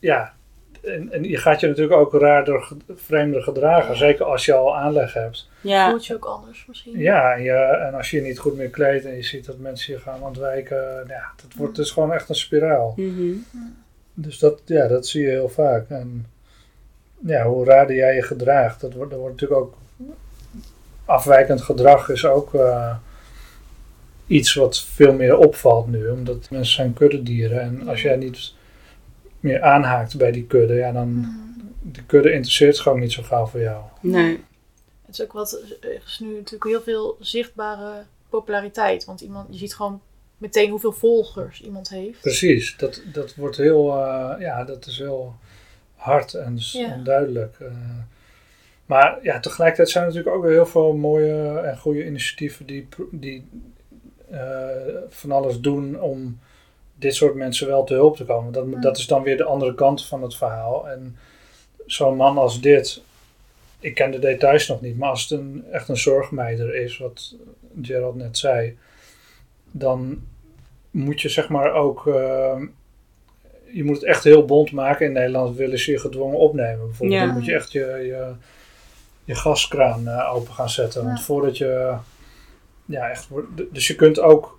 ja. En, en je gaat je natuurlijk ook raarder, vreemder gedragen. Zeker als je al aanleg hebt. Ja. Voelt je ook anders misschien? Ja, en, je, en als je je niet goed meer kleedt en je ziet dat mensen je gaan ontwijken. Ja, dat wordt dus gewoon echt een spiraal. Mhm. Dus dat, ja, dat zie je heel vaak. En ja, hoe raarder jij je gedraagt, dat wordt, dat wordt natuurlijk ook afwijkend gedrag is ook eh, iets wat veel meer opvalt nu. Omdat mensen zijn kuddedieren en als jij niet meer aanhaakt bij die kudde, ja, dan Mhm. de kudde interesseert zich gewoon niet zo gauw voor jou. Nee. Het is ook wat, er is nu natuurlijk heel veel zichtbare populariteit. Want iemand, je ziet gewoon meteen hoeveel volgers iemand heeft. Precies, dat, dat wordt heel, eh, ja, dat is heel hard en, Ja. en duidelijk. eh. maar ja, tegelijkertijd zijn er natuurlijk ook weer heel veel mooie en goede initiatieven die, die eh, van alles doen om dit soort mensen wel te hulp te komen. Dat, dat is dan weer de andere kant van het verhaal. En zo'n man als dit, ik ken de details nog niet, maar als het een, echt een zorgmeider is, wat Gerald net zei, dan moet je zeg maar ook. eh, je moet het echt heel bond maken. In Nederland willen ze je gedwongen opnemen. Bijvoorbeeld. Ja. Dan moet je echt je, je, je gaskraan eh, open gaan zetten. Want voordat je. Ja, echt. Dus je kunt ook.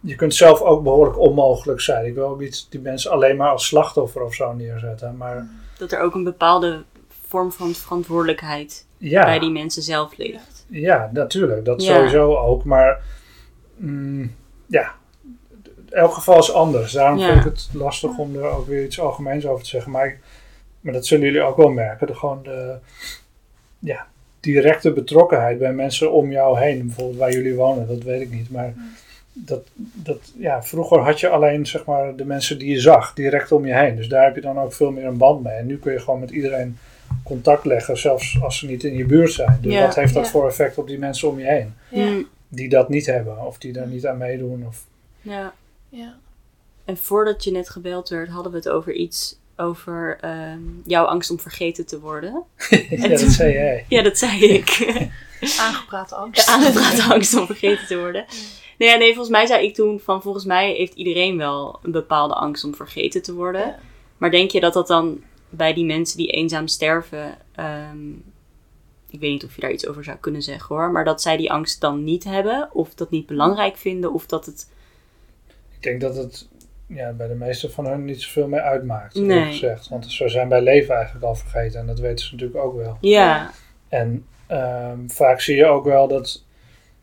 Je kunt zelf ook behoorlijk onmogelijk zijn. Ik wil ook niet die mensen alleen maar als slachtoffer of zo neerzetten. Maar Dat er ook een bepaalde vorm van verantwoordelijkheid ja. bij die mensen zelf ligt. Ja, natuurlijk. Dat Ja. sowieso ook. Maar mm, ja, elk geval is anders. Daarom Ja. vind ik het lastig om er ook weer iets algemeens over te zeggen. Maar, ik- maar dat zullen jullie ook wel merken. De, gewoon de ja, directe betrokkenheid bij mensen om jou heen. Bijvoorbeeld waar jullie wonen, dat weet ik niet. Maar dat, dat, ja, vroeger had je alleen zeg maar, de mensen die je zag direct om je heen. Dus daar heb je dan ook veel meer een band mee. En nu kun je gewoon met iedereen contact leggen, zelfs als ze niet in je buurt zijn. Dus Ja. wat heeft dat Ja. voor effect op die mensen om je heen? Ja. Mm, Die dat niet hebben of die daar niet aan meedoen. Of... ja. Ja. En voordat je net gebeld werd, hadden we het over iets over ehm, jouw angst om vergeten te worden. ja, dat zei jij. Ja, dat zei ik. Aangeprate angst. Aangepraat angst om vergeten te worden. Nee, nee, volgens mij zei ik toen van volgens mij heeft iedereen wel een bepaalde angst om vergeten te worden. Ja. Maar denk je dat dat dan bij die mensen die eenzaam sterven, ehm, ik weet niet of je daar iets over zou kunnen zeggen hoor, maar dat zij die angst dan niet hebben of dat niet belangrijk vinden of dat het... Ik denk dat het ja, bij de meeste van hen niet zoveel meer uitmaakt, Nee. gezegd. Want ze zijn bij leven eigenlijk al vergeten en dat weten ze natuurlijk ook wel. Ja, En ehm, vaak zie je ook wel dat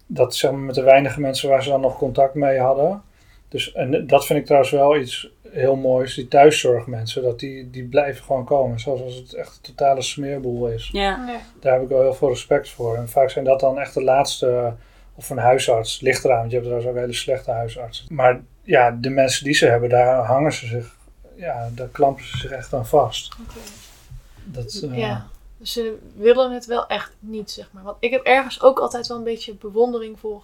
dat zeg maar met de weinige mensen waar ze dan nog contact mee hadden. Dus, en dat vind ik trouwens wel iets heel moois. Die thuiszorgmensen, dat die, die blijven gewoon komen. Zoals als het echt een totale smeerboel is. Ja. Daar heb ik wel heel veel respect voor. En vaak zijn dat dan echt de laatste, of een huisarts. Ligt eraan, want je hebt trouwens ook hele slechte huisartsen. Maar ja, de mensen die ze hebben, daar hangen ze zich, ja, daar klampen ze zich echt aan vast. Oké. Dat, eh, Ja. Dus ze willen het wel echt niet, zeg maar. Want ik heb ergens ook altijd wel een beetje bewondering voor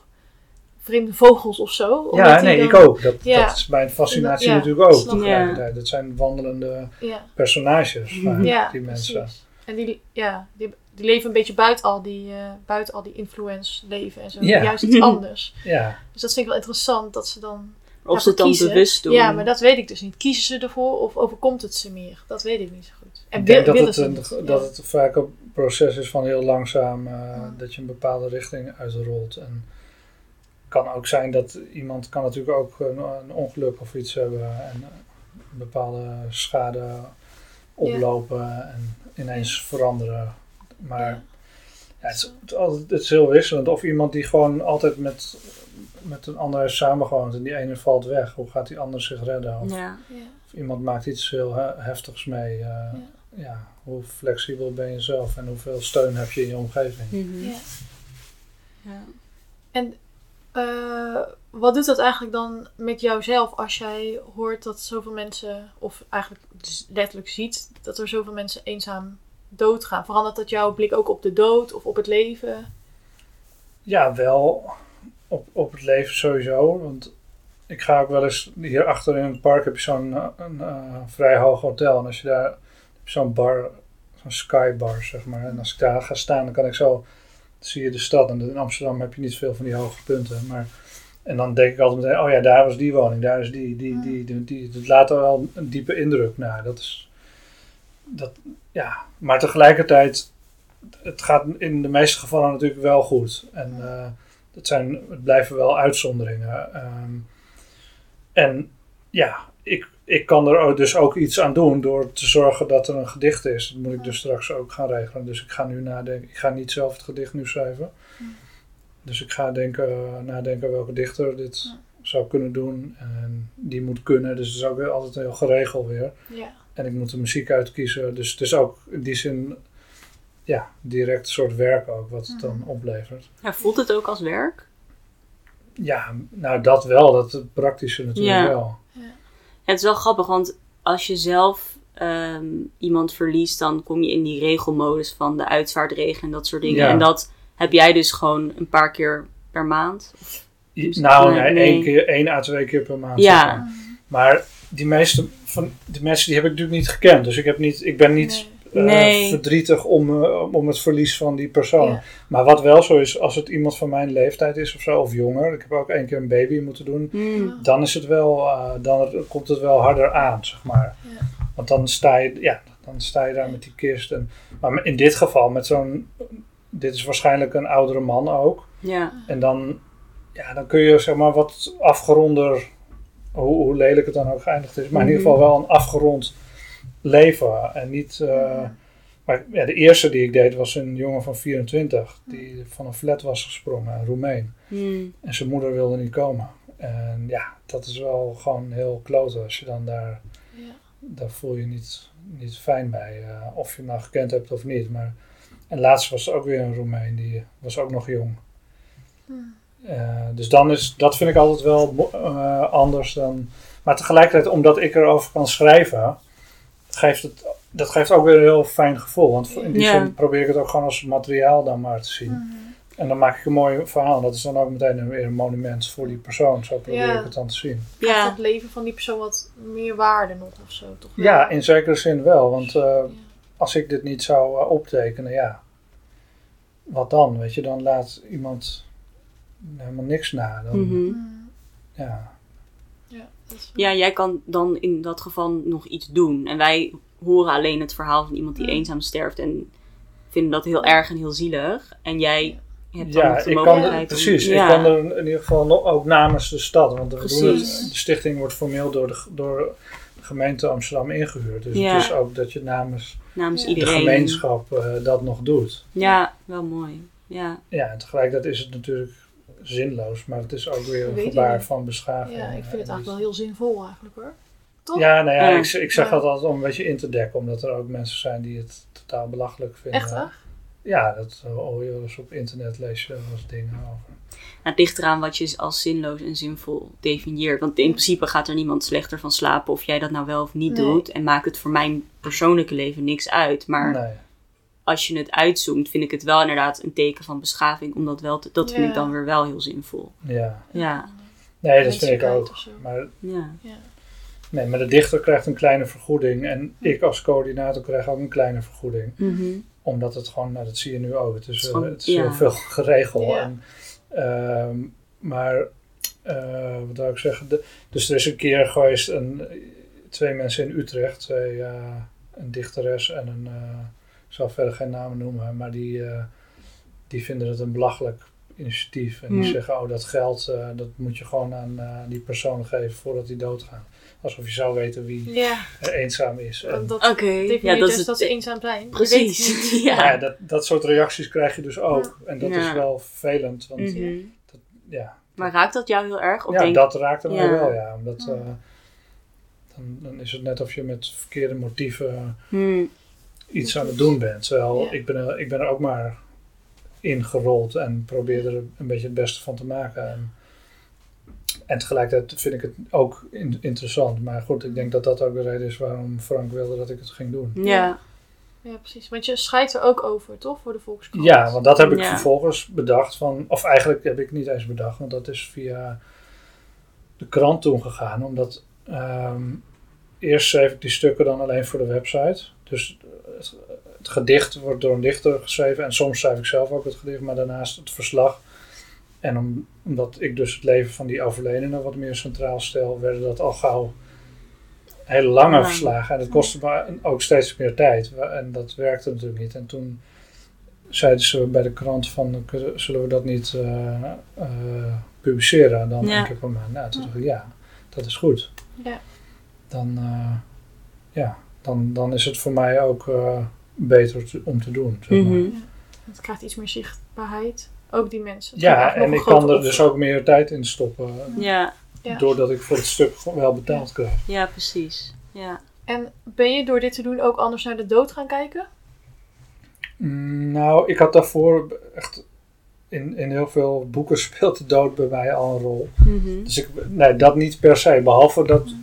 vreemde vogels of zo. Ja, nee, dan- ik ook. Dat, Ja. dat is mijn fascinatie Ja, natuurlijk ook. Dat zijn wandelende Ja, personages, vaak, ja die mensen. precies. En die, ja, die, die leven een beetje buiten al die, eh, buiten al die influence leven en zo. Ja. Juist iets anders. Ja, Dus dat vind ik wel interessant dat ze dan... Of ze het dan kiezen. bewust doen. Ja, maar dat weet ik dus niet. Kiezen ze ervoor of overkomt het ze meer? Dat weet ik niet zo ik denk wil- dat het, een, dat vaak een proces is van heel langzaam, eh, Ja. dat je een bepaalde richting uitrolt. En het kan ook zijn dat iemand kan natuurlijk ook een, een ongeluk of iets hebben en eh, een bepaalde schade oplopen en ineens veranderen. Maar Ja. Ja, het, is, het, is altijd- het is heel wisselend. Of iemand die gewoon altijd met, met een ander heeft samengewoond en die ene valt weg. Hoe gaat die ander zich redden? Of, Ja. Ja. of iemand maakt iets heel he- heftigs mee. eh, ja. hoe flexibel ben je zelf en hoeveel steun heb je in je omgeving? Mhm. Ja. Ja. En eh, wat doet dat eigenlijk dan met jouzelf als jij hoort dat zoveel mensen, of eigenlijk dus letterlijk ziet, dat er zoveel mensen eenzaam doodgaan? Verandert dat jouw blik ook op de dood of op het leven? Ja, wel op, op het leven sowieso. Want ik ga ook wel eens hier achter in het park heb je zo'n eh, een, eh, vrij hoog hotel. En als je daar zo'n bar, zo'n skybar zeg maar. En als ik daar ga staan, dan kan ik zo, dan zie je de stad. En in Amsterdam heb je niet veel van die hoge punten. Maar, en dan denk ik altijd meteen, oh ja, daar was die woning, daar is die, die, die, die. die. Dat laat er wel een diepe indruk na. Dat is, dat, ja. Maar tegelijkertijd, het gaat in de meeste gevallen natuurlijk wel goed. En eh, het, zijn, het blijven wel uitzonderingen. Ehm, en ja, ik, ik kan er dus ook iets aan doen door te zorgen dat er een gedicht is. Dat moet ik dus straks ook gaan regelen. Dus ik ga nu nadenken. Ik ga niet zelf het gedicht nu schrijven. Dus ik ga denken, nadenken welke dichter dit zou kunnen doen. En die moet kunnen. Dus het is ook weer altijd heel geregeld weer. Ja. En ik moet de muziek uitkiezen. Dus het is ook in die zin ja, direct een soort werk ook wat het dan oplevert. Ja, voelt het ook als werk? Ja, nou dat wel. Dat het praktische natuurlijk Ja. wel. Het is wel grappig, want als je zelf ehm, iemand verliest, dan kom je in die regelmodus van de uitvaartregen en dat soort dingen. Ja. En dat heb jij dus gewoon een paar keer per maand. Dus- nou, nee, één, keer, één à twee keer per maand. Ja. zeg maar. Maar die meeste van die mensen die heb ik natuurlijk niet gekend. Dus ik, heb niet, ik ben niet Nee. eh, Nee. verdrietig om, eh, om het verlies van die persoon. Ja. Maar wat wel zo is, als het iemand van mijn leeftijd is of zo, of jonger. Ik heb ook één keer een baby moeten doen. Hmm. dan is het wel, eh, dan komt het wel harder aan, zeg maar. Ja. Want dan sta je, ja, dan sta je daar met die kist. En, maar in dit geval, met zo'n, dit is waarschijnlijk een oudere man ook. Ja. En dan, ja, dan kun je zeg maar wat afgeronder, hoe, hoe lelijk het dan ook geëindigd is, maar in ieder Mhm. geval wel een afgerond leven. En niet, eh, maar ja, de eerste die ik deed was een jongen van 24, die van een flat was gesprongen, een Roemeen. Hmm. En zijn moeder wilde niet komen. En ja, dat is wel gewoon heel kloten als je dan daar, Ja. daar voel je niet, niet fijn bij. eh, of je hem nou gekend hebt of niet. Maar, en laatst was er ook weer een Roemeen, die was ook nog jong. Eh, dus dan is, dat vind ik altijd wel anders dan. Maar tegelijkertijd, omdat ik erover kan schrijven, geeft het, dat geeft ook weer een heel fijn gevoel. Want in die Ja. zin probeer ik het ook gewoon als materiaal dan maar te zien. Mhm. En dan maak ik een mooi verhaal. Dat is dan ook meteen een- weer een monument voor die persoon. Zo probeer Ja. ik het dan te zien. Ja. het leven van die persoon wat meer waarde nog of zo, toch? Ja, in zekere zin wel. Want eh, Ja. als ik dit niet zou eh, optekenen, ja. Wat dan? Weet je, dan laat iemand helemaal niks na. Dan, Mhm. Mhm. ja. Ja, is jij kan dan in dat geval nog iets doen. En wij horen alleen het verhaal van iemand die eenzaam sterft en vinden dat heel erg en heel zielig. En jij hebt dan Ja, nog de ik kan mogelijkheid om- precies. Ja. Ik kan er in ieder geval nog, ook namens de stad. Want de, we doen het- Precies. de stichting wordt formeel door de, door de gemeente Amsterdam ingehuurd. Dus Ja. het is ook dat je namens namens de gemeenschap eh, dat nog doet. Ja, wel mooi. Ja. Ja, en tegelijkertijd is het natuurlijk zinloos, maar het is ook weer een gebaar van beschaving. Ja, ik vind het En eigenlijk wel heel zinvol eigenlijk hoor. Toch? Ja, nou ja, Ja. ik, ik zeg Ja. dat altijd om een beetje in te dekken, omdat er ook mensen zijn die het totaal belachelijk vinden. Echt waar? Ja, dat hoor je wel eens op internet, lees je wel eens dingen over. Nou, het ligt eraan wat je als zinloos en zinvol definieert. Want in principe gaat er niemand slechter van slapen of jij dat nou wel of niet Nee. doet. En maakt het voor mijn persoonlijke leven niks uit. Maar Nee. Als je het uitzoomt, vind ik het wel inderdaad een teken van beschaving. Om dat wel te, dat vind ik dan weer wel heel zinvol. Ja. Ja, Nee, dat vind ik ook. Maar, ja. Ja. nee, maar de dichter krijgt een kleine vergoeding en ik als coördinator krijg ook een kleine vergoeding. Mhm. Omdat het gewoon, nou dat zie je nu ook, het is, Het is eh, gewoon- het is ja. heel veel geregeld. En, ehm, maar, eh, wat wil ik zeggen, de, dus er is een keer geweest, een, twee mensen in Utrecht, twee, eh, een dichteres en een, eh, zal verder geen namen noemen, maar die, eh, die vinden het een belachelijk initiatief. En die Hmm. zeggen, oh dat geld, eh, dat moet je gewoon aan eh, die persoon geven voordat die doodgaat. Alsof je zou weten wie Ja, er eenzaam is. En, dat Oké, definieert ja, dat dus is dat ze eenzaam zijn. Je weet het Precies. ja. Ja. dat, dat soort reacties krijg je dus ook. En dat Ja. is wel vervelend. Want Mhm. ja, Maar raakt dat jou heel erg? Of ja denk... dat raakt er mij Ja. wel, ja. Omdat, Ja. eh, dan, dan is het net of je met verkeerde motieven Hmm. Iets aan het doen bent. Terwijl Ja. ik, ben er, ik ben er ook maar ingerold en probeer er een beetje het beste van te maken. En, en tegelijkertijd vind ik het ook in- interessant. Maar goed, ik denk dat dat ook de reden is waarom Frank wilde dat ik het ging doen. Ja. Ja, precies. Want je schrijft er ook over, toch? Voor de Volkskrant. Ja, want dat heb ik Ja. vervolgens bedacht van, of eigenlijk heb ik niet eens bedacht, want dat is via de krant toen gegaan, omdat ehm, eerst schreef ik die stukken dan alleen voor de website. Dus het, het gedicht wordt door een dichter geschreven en soms schrijf ik zelf ook het gedicht, maar daarnaast het verslag. En om, omdat ik dus het leven van die overledene wat meer centraal stel, werden dat al gauw hele lange Lang. verslagen. En dat kostte me ook steeds meer tijd. En dat werkte natuurlijk niet. En toen zeiden ze bij de krant van, "Kun- zullen we dat niet eh, eh, publiceren dan Ja. één keer per maand? Nou, toen dacht ik, ja, dat is goed. Ja. Dan, eh, ja, dan, dan is het voor mij ook eh, beter te- om te doen. Zeg maar. Mhm. Het krijgt iets meer zichtbaarheid. Ook die mensen. Ja, en ik kan er dus ook meer tijd in stoppen. Ja. Ja. Doordat ik voor het stuk wel betaald krijg. ja, precies. Ja. En ben je door dit te doen ook anders naar de dood gaan kijken? Mm, Nou, ik had daarvoor echt. In, in heel veel boeken speelt de dood bij mij al een rol. Mhm. Dus ik, nee, dat niet per se. Behalve dat.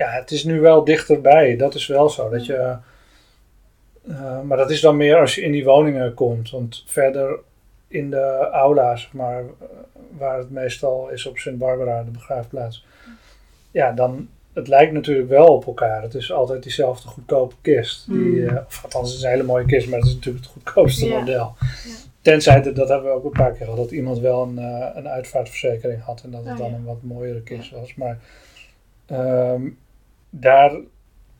Ja, het is nu wel dichterbij. Dat is wel zo. Dat je. eh, maar dat is dan meer als je in die woningen komt. Want verder in de aula, zeg maar, waar het meestal is op Sint Barbara, de begraafplaats. Ja, dan. Het lijkt natuurlijk wel op elkaar. Het is altijd diezelfde goedkope kist. Die, Mm. of althans, het is een hele mooie kist, maar het is natuurlijk het goedkoopste model. Ja. Tenzij, dat dat hebben we ook een paar keer gehad, dat iemand wel een, eh, een uitvaartverzekering had en dat het Oh, dan ja. een wat mooiere kist was. Maar ehm, daar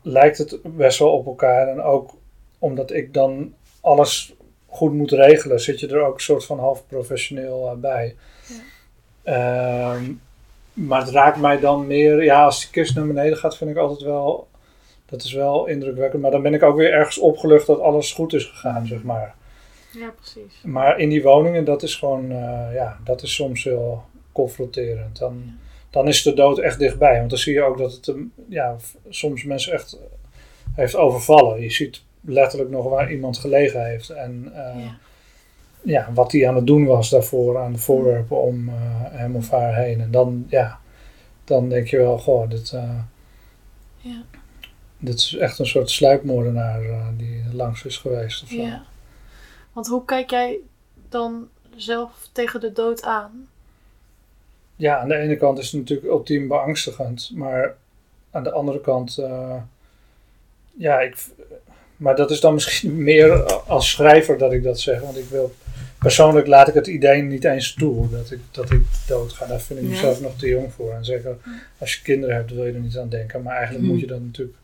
lijkt het best wel op elkaar. En ook omdat ik dan alles goed moet regelen, zit je er ook een soort van half professioneel eh, bij. Ehm, maar het raakt mij dan meer, ja, als die kist naar beneden gaat, vind ik altijd wel, dat is wel indrukwekkend. Maar dan ben ik ook weer ergens opgelucht dat alles goed is gegaan, zeg maar. Ja, precies. Maar in die woningen, dat is gewoon, eh, ja, dat is soms heel confronterend. Dan, dan is de dood echt dichtbij. Want dan zie je ook dat het ja, soms mensen echt heeft overvallen. Je ziet letterlijk nog waar iemand gelegen heeft. En eh, Ja. ja, wat hij aan het doen was daarvoor aan de voorwerpen om eh, hem of haar heen. En dan, ja, dan denk je wel, goh, dit, eh, Ja. dit is echt een soort sluipmoordenaar eh, die langs is geweest. Of zo. ja. Want hoe kijk jij dan zelf tegen de dood aan? Ja, aan de ene kant is het natuurlijk ultiem beangstigend, maar aan de andere kant, eh, ja, ik, maar dat is dan misschien meer als schrijver dat ik dat zeg, want ik wil, persoonlijk laat ik het idee niet eens toe dat ik, dat ik dood ga. Daar vind ik Ja. mezelf nog te jong voor. En zeker als je kinderen hebt, wil je er niet aan denken, maar eigenlijk Mhm. moet je dat natuurlijk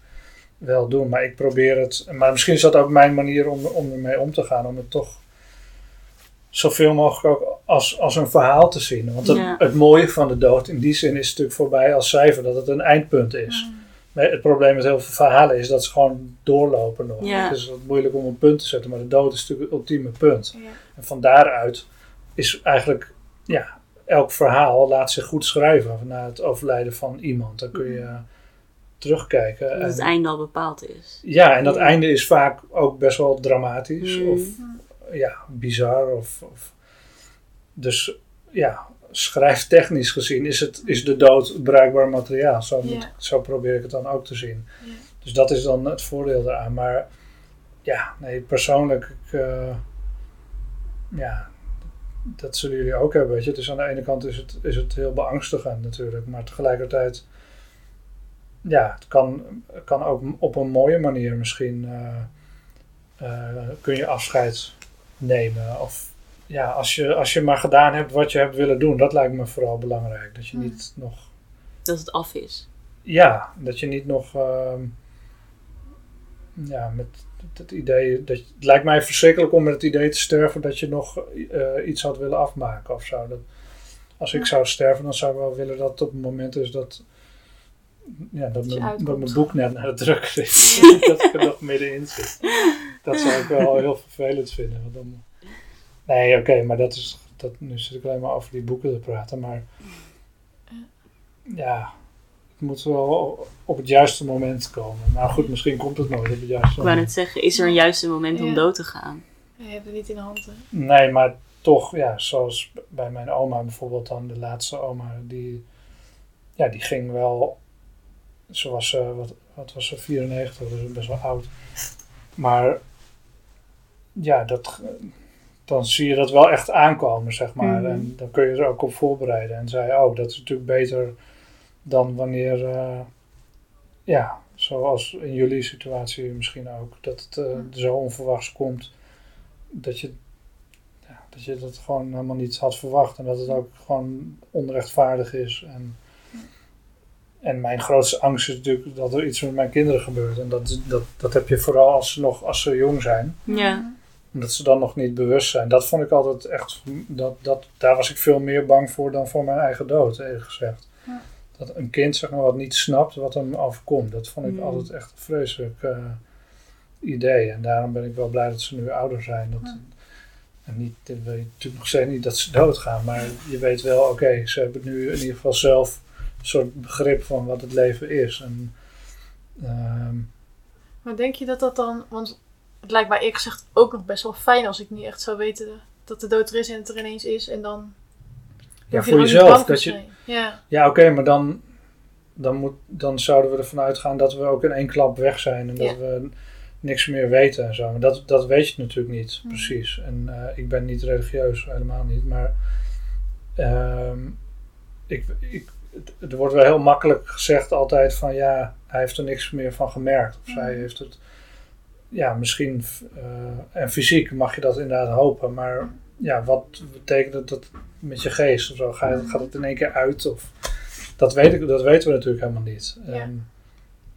wel doen. Maar ik probeer het, maar misschien is dat ook mijn manier om, om ermee om te gaan, om het toch zoveel mogelijk ook als, als een verhaal te zien. Want het, Ja. het mooie van de dood in die zin is natuurlijk voorbij als cijfer, dat het een eindpunt is. Maar het probleem met heel veel verhalen is dat ze gewoon doorlopen nog. Ja. Het is wat moeilijk om een punt te zetten, maar de dood is natuurlijk het ultieme punt. Ja. En van daaruit is eigenlijk, ja, elk verhaal laat zich goed schrijven na het overlijden van iemand. Dan kun je terugkijken. Dat het einde al bepaald is. ja, en dat Ja. einde is vaak ook best wel dramatisch Mm. of ja, bizar. Of, of, dus ja, schrijftechnisch gezien is, het, is de dood bruikbaar materiaal. Zo, moet Ja. ik- zo probeer ik het dan ook te zien. Ja. Dus dat is dan het voordeel daaraan. Maar ja, nee, persoonlijk, ik, eh, ja, dat zullen jullie ook hebben. Weet je. Dus aan de ene kant is het, is het heel beangstigend natuurlijk. Maar tegelijkertijd, ja, het kan, kan ook op een mooie manier misschien eh, eh, kun je afscheid nemen. Of ja, als je, als je maar gedaan hebt wat je hebt willen doen, dat lijkt me vooral belangrijk. Dat je Hmm. niet nog Dat het af is. ja, dat je niet nog. ehm, ja, met het idee. Dat, het lijkt mij verschrikkelijk om met het idee te sterven dat je nog eh, iets had willen afmaken of zo. Dat, als ik Ja. zou sterven, dan zou ik wel willen dat het op het moment is dat. Ja, dat, mijn, uitkomt. dat mijn boek net naar de druk is. dat ik er nog middenin zit. Dat zou ik wel heel vervelend vinden. Want dan, nee, oké, maar dat is. Dat, nu zit ik alleen maar over die boeken te praten. Maar ja, het moet wel op het juiste moment komen. Maar goed, misschien komt het nooit op het juiste Ik wou moment. net zeggen, is er een juiste moment om dood te gaan? Je hebt het niet in de hand. Hè? Nee, maar toch, ja, zoals bij mijn oma bijvoorbeeld dan, de laatste oma, die, ja, die ging wel, ze was, eh, wat, wat was ze, 94, dus best wel oud. Maar ja, dat, dan zie je dat wel echt aankomen, zeg maar. Mhm. En dan kun je er ook op voorbereiden. En zei, oh, dat is natuurlijk beter dan wanneer, eh, ja, zoals in jullie situatie misschien ook, dat het eh, zo onverwachts komt, dat je ja, dat je dat gewoon helemaal niet had verwacht. En dat het ook gewoon onrechtvaardig is. En, en mijn grootste angst is natuurlijk dat er iets met mijn kinderen gebeurt. En dat, dat, dat heb je vooral als ze, nog, als ze jong zijn. Ja. Omdat ze dan nog niet bewust zijn. Dat vond ik altijd echt. Dat, dat, daar was ik veel meer bang voor dan voor mijn eigen dood, eerlijk gezegd. Ja. Dat een kind zeg maar, wat niet snapt wat hem overkomt. Dat vond ik Mm. altijd echt een vreselijk eh, idee. En daarom ben ik wel blij dat ze nu ouder zijn. Dat, Ja. En niet, dat je natuurlijk nog steeds niet dat ze doodgaan. Maar je weet wel, oké, ze hebben nu in ieder geval zelf een soort begrip van wat het leven is. En, ehm, Maar denk je dat dat dan... Want het lijkt mij eerlijk gezegd ook nog best wel fijn als ik niet echt zou weten dat de dood er is en het er ineens is. En dan... ja, voor jezelf. Dat je, zijn. Ja. Ja, oké, maar dan, dan, moet, dan zouden we ervan uitgaan dat we ook in één klap weg zijn en dat Ja. we niks meer weten en zo. Maar dat, dat weet je natuurlijk niet Hmm. precies. En eh, ik ben niet religieus, helemaal niet. Maar ehm, ik, ik, het- er wordt wel heel makkelijk gezegd altijd van ja, hij heeft er niks meer van gemerkt. Of zij Hmm. heeft het, ja, misschien, eh, en fysiek mag je dat inderdaad hopen. Maar ja, wat betekent het dat met je geest of zo? Ga je- gaat het in één keer uit? Of, dat, weet ik, dat weten we natuurlijk helemaal niet. Ja. En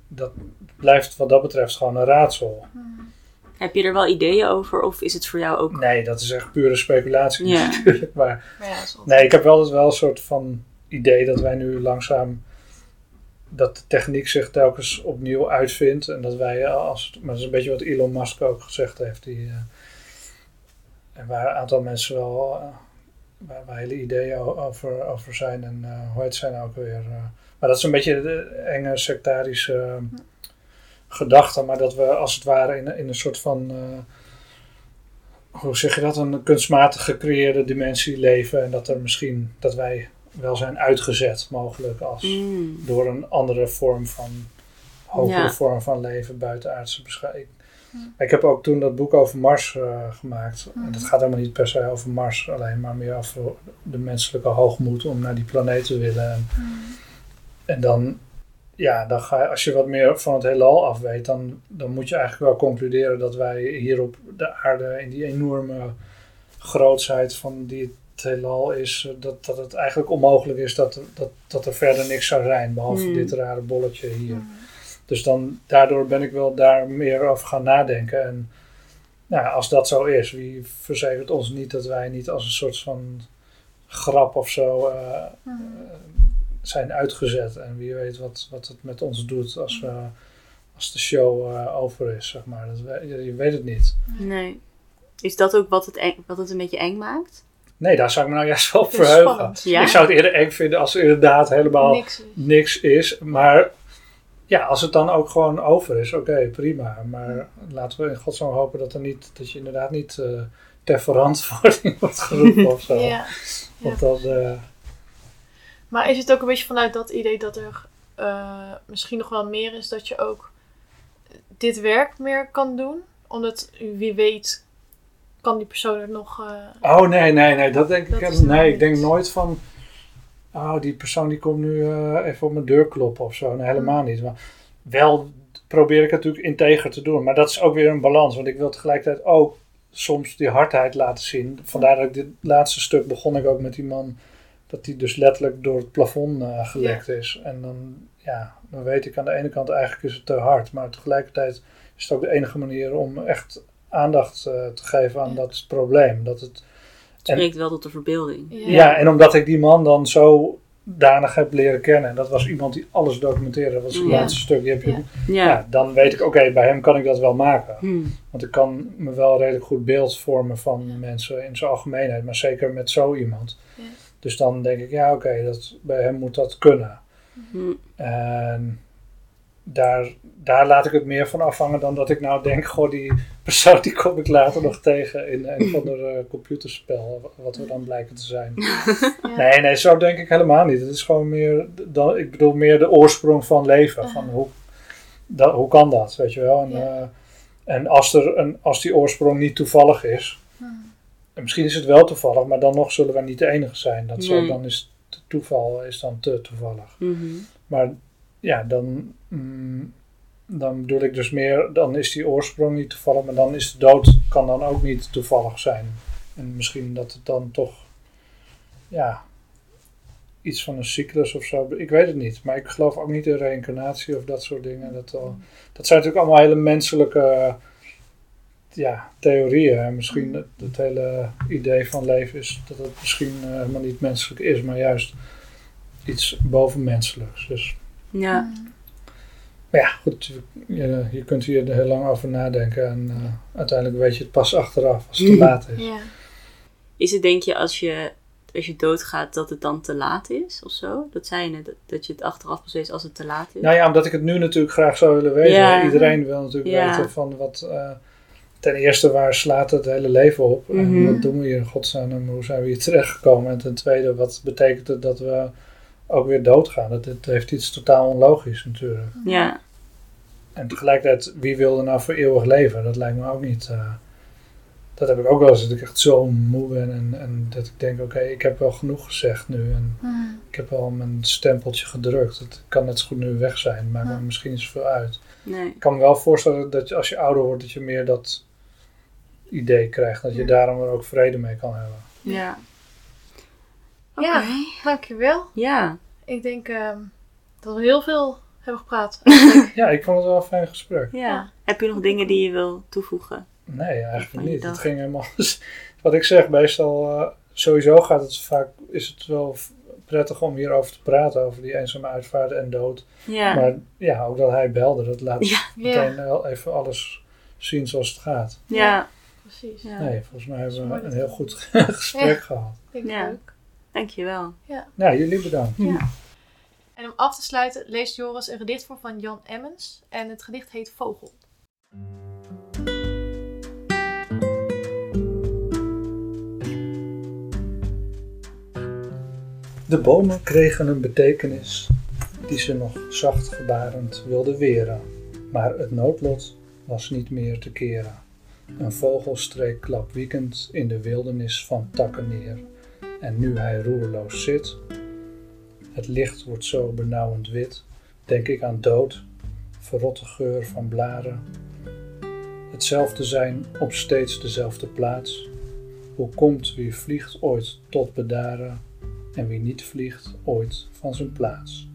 dat blijft wat dat betreft gewoon een raadsel. Hmm. Heb je er wel ideeën over of is het voor jou ook... Nee, dat is echt pure speculatie Ja. natuurlijk. Maar ja, nee, ik heb wel altijd wel een soort van idee dat wij nu langzaam dat de techniek zich telkens opnieuw uitvindt en dat wij als maar dat is een beetje wat Elon Musk ook gezegd heeft die eh, en waar een aantal mensen wel eh, waar, hele ideeën over, over zijn en eh, hoe heet zij nou ook weer eh, maar dat is een beetje de enge sectarische eh, gedachte maar dat we als het ware in, in een soort van eh, hoe zeg je dat, een kunstmatig gecreëerde dimensie leven en dat er misschien, dat wij wel zijn uitgezet mogelijk als Mm. door een andere vorm van, hogere Ja. vorm van leven, buitenaardse beschrijving. Ik heb ook toen dat boek over Mars eh, gemaakt. En Hmm. dat gaat helemaal niet per se over Mars alleen, maar meer over de menselijke hoogmoed om naar die planeet te willen. En, en dan, ja, dan ga je, als je wat meer van het heelal af weet, dan, dan moet je eigenlijk wel concluderen dat wij hier op de aarde in die enorme grootsheid van die het heelal is, eh, dat, dat het eigenlijk onmogelijk is dat, dat, dat er verder niks zou zijn, behalve Hmm. dit rare bolletje hier. Hmm. Dus dan, daardoor ben ik wel daar meer over gaan nadenken. En nou, ja, als dat zo is, wie verzekert ons niet dat wij niet als een soort van grap of zo eh, Hmm. zijn uitgezet. En wie weet wat, wat het met ons doet als, we, als de show eh, over is, zeg maar. Dat we, je, je weet het niet. Nee. Is dat ook wat het, eng- wat het een beetje eng maakt? Nee, daar zou ik me nou juist wel verheugen. spannend. Ja? Ik zou het eerder eng vinden als er inderdaad helemaal Niks. niks is. Maar ja, als het dan ook gewoon over is, oké, prima. Maar laten we in godsnaam hopen dat, er niet, dat je inderdaad niet eh, ter verantwoording wordt geroepen of zo. Ja. Want dat, eh, Maar is het ook een beetje vanuit dat idee dat er eh, misschien nog wel meer is dat je ook dit werk meer kan doen? Omdat wie weet kan die persoon er nog... eh, Oh nee, nee, nee, dat denk Dat ik. is nou Nee, ik denk niet. nooit van. Oh, die persoon die komt nu eh, even op mijn deur kloppen of zo. Nee, helemaal niet. Maar wel probeer ik het natuurlijk integer te doen. Maar dat is ook weer een balans. Want ik wil tegelijkertijd ook soms die hardheid laten zien. Vandaar dat ik dit laatste stuk begon ik ook met die man. Dat die dus letterlijk door het plafond eh, gelekt is. En dan, ja, dan weet ik aan de ene kant eigenlijk is het te hard. Maar tegelijkertijd is het ook de enige manier om echt aandacht eh, te geven aan Ja. dat probleem. Dat het Het spreekt wel tot de verbeelding. ja. en omdat ik die man dan zo danig heb leren kennen. En dat was iemand die alles documenteerde. Dat was het Ja. laatste stuk. Die heb je, Ja. ja. Ja. dan weet ik, oké, bij hem kan ik dat wel maken. Hm. Want ik kan me wel een redelijk goed beeld vormen van mensen in zijn algemeenheid. Maar zeker met zo iemand. Ja. Dus dan denk ik, ja oké, dat bij hem moet dat kunnen. Hm. En daar, daar laat ik het meer van afhangen dan dat ik nou denk, goh, die persoon die kom ik later nog tegen in een of ander eh, computerspel, wat we dan blijken te zijn. Ja. Nee, nee, zo denk ik helemaal niet. Het is gewoon meer, dan, ik bedoel meer de oorsprong van leven. Van hoe, dat, hoe kan dat, weet je wel? En, eh, en als, er een, als die oorsprong niet toevallig is, Hmm. en misschien is het wel toevallig, maar dan nog zullen wij niet de enige zijn. Dat zo, Nee. dan is het toeval is dan te toevallig. Mhm. Maar ja, dan, mm, dan bedoel ik dus meer, dan is die oorsprong niet toevallig, maar dan is de dood, kan dan ook niet toevallig zijn. En misschien dat het dan toch, ja, iets van een cyclus of zo, ik weet het niet. Maar ik geloof ook niet in reïncarnatie of dat soort dingen. Dat, al, dat zijn natuurlijk allemaal hele menselijke ja, theorieën. En misschien het, het hele idee van leven is dat het misschien eh, helemaal niet menselijk is, maar juist iets bovenmenselijks. Dus, Ja. Maar ja, goed, je, je kunt hier er heel lang over nadenken en eh, uiteindelijk weet je het pas achteraf als het te laat is. Ja. Is het denk je als je, als je doodgaat dat het dan te laat is of zo? Dat zei je net, dat, je het achteraf pas weet als het te laat is? Nou ja, omdat ik het nu natuurlijk graag zou willen weten. Ja. Iedereen wil natuurlijk Ja. weten van wat. eh, ten eerste, waar slaat het hele leven op? En Mhm. wat doen we hier in godsnaam? En hoe zijn we hier terechtgekomen? En ten tweede, wat betekent het dat we ook weer doodgaan? Dat, het heeft iets totaal onlogisch natuurlijk. Ja. En tegelijkertijd, wie wil er nou voor eeuwig leven? Dat lijkt me ook niet. eh, dat heb ik ook wel eens, dat ik echt zo moe ben. En, en dat ik denk, oké, ik heb wel genoeg gezegd nu. En Hmm. ik heb wel mijn stempeltje gedrukt. Het kan net zo goed nu weg zijn. Maakt me Ja. misschien niet zoveel uit. Nee. Ik kan me wel voorstellen dat je, als je ouder wordt, dat je meer dat idee krijgt. Dat je daarom er ook vrede mee kan hebben. Ja. Oké. Ja. Dankjewel. Ja. Ik denk ehm, dat we heel veel hebben gepraat. Ja, ik vond het wel een fijn gesprek. Ja. Ja. Heb je nog dingen die je wil toevoegen? Nee, eigenlijk niet. dag. Het ging helemaal. Wat ik zeg, meestal eh, sowieso gaat het vaak. Is het wel prettig om hierover te praten, over die eenzame uitvaart en dood. Ja. Maar ja, ook dat hij belde, dat laat Ja. meteen wel even alles zien zoals het gaat. Ja. precies. Ja. Nee, volgens mij hebben we een heel goed gesprek gehad. Vind ik Ja. leuk. Dankjewel. Nou, jullie bedankt. En om af te sluiten leest Joris een gedicht voor van Jan Emmens. En het gedicht heet Vogel. De bomen kregen een betekenis die ze nog zacht gebarend wilden weren. Maar het noodlot was niet meer te keren. Een vogel streek klapwiekend in de wildernis van takken neer. En nu hij roerloos zit, het licht wordt zo benauwend wit, denk ik aan dood, verrotte geur van blaren. Hetzelfde zijn op steeds dezelfde plaats. Hoe komt wie vliegt ooit tot bedaren? en wie niet vliegt ooit van zijn plaats.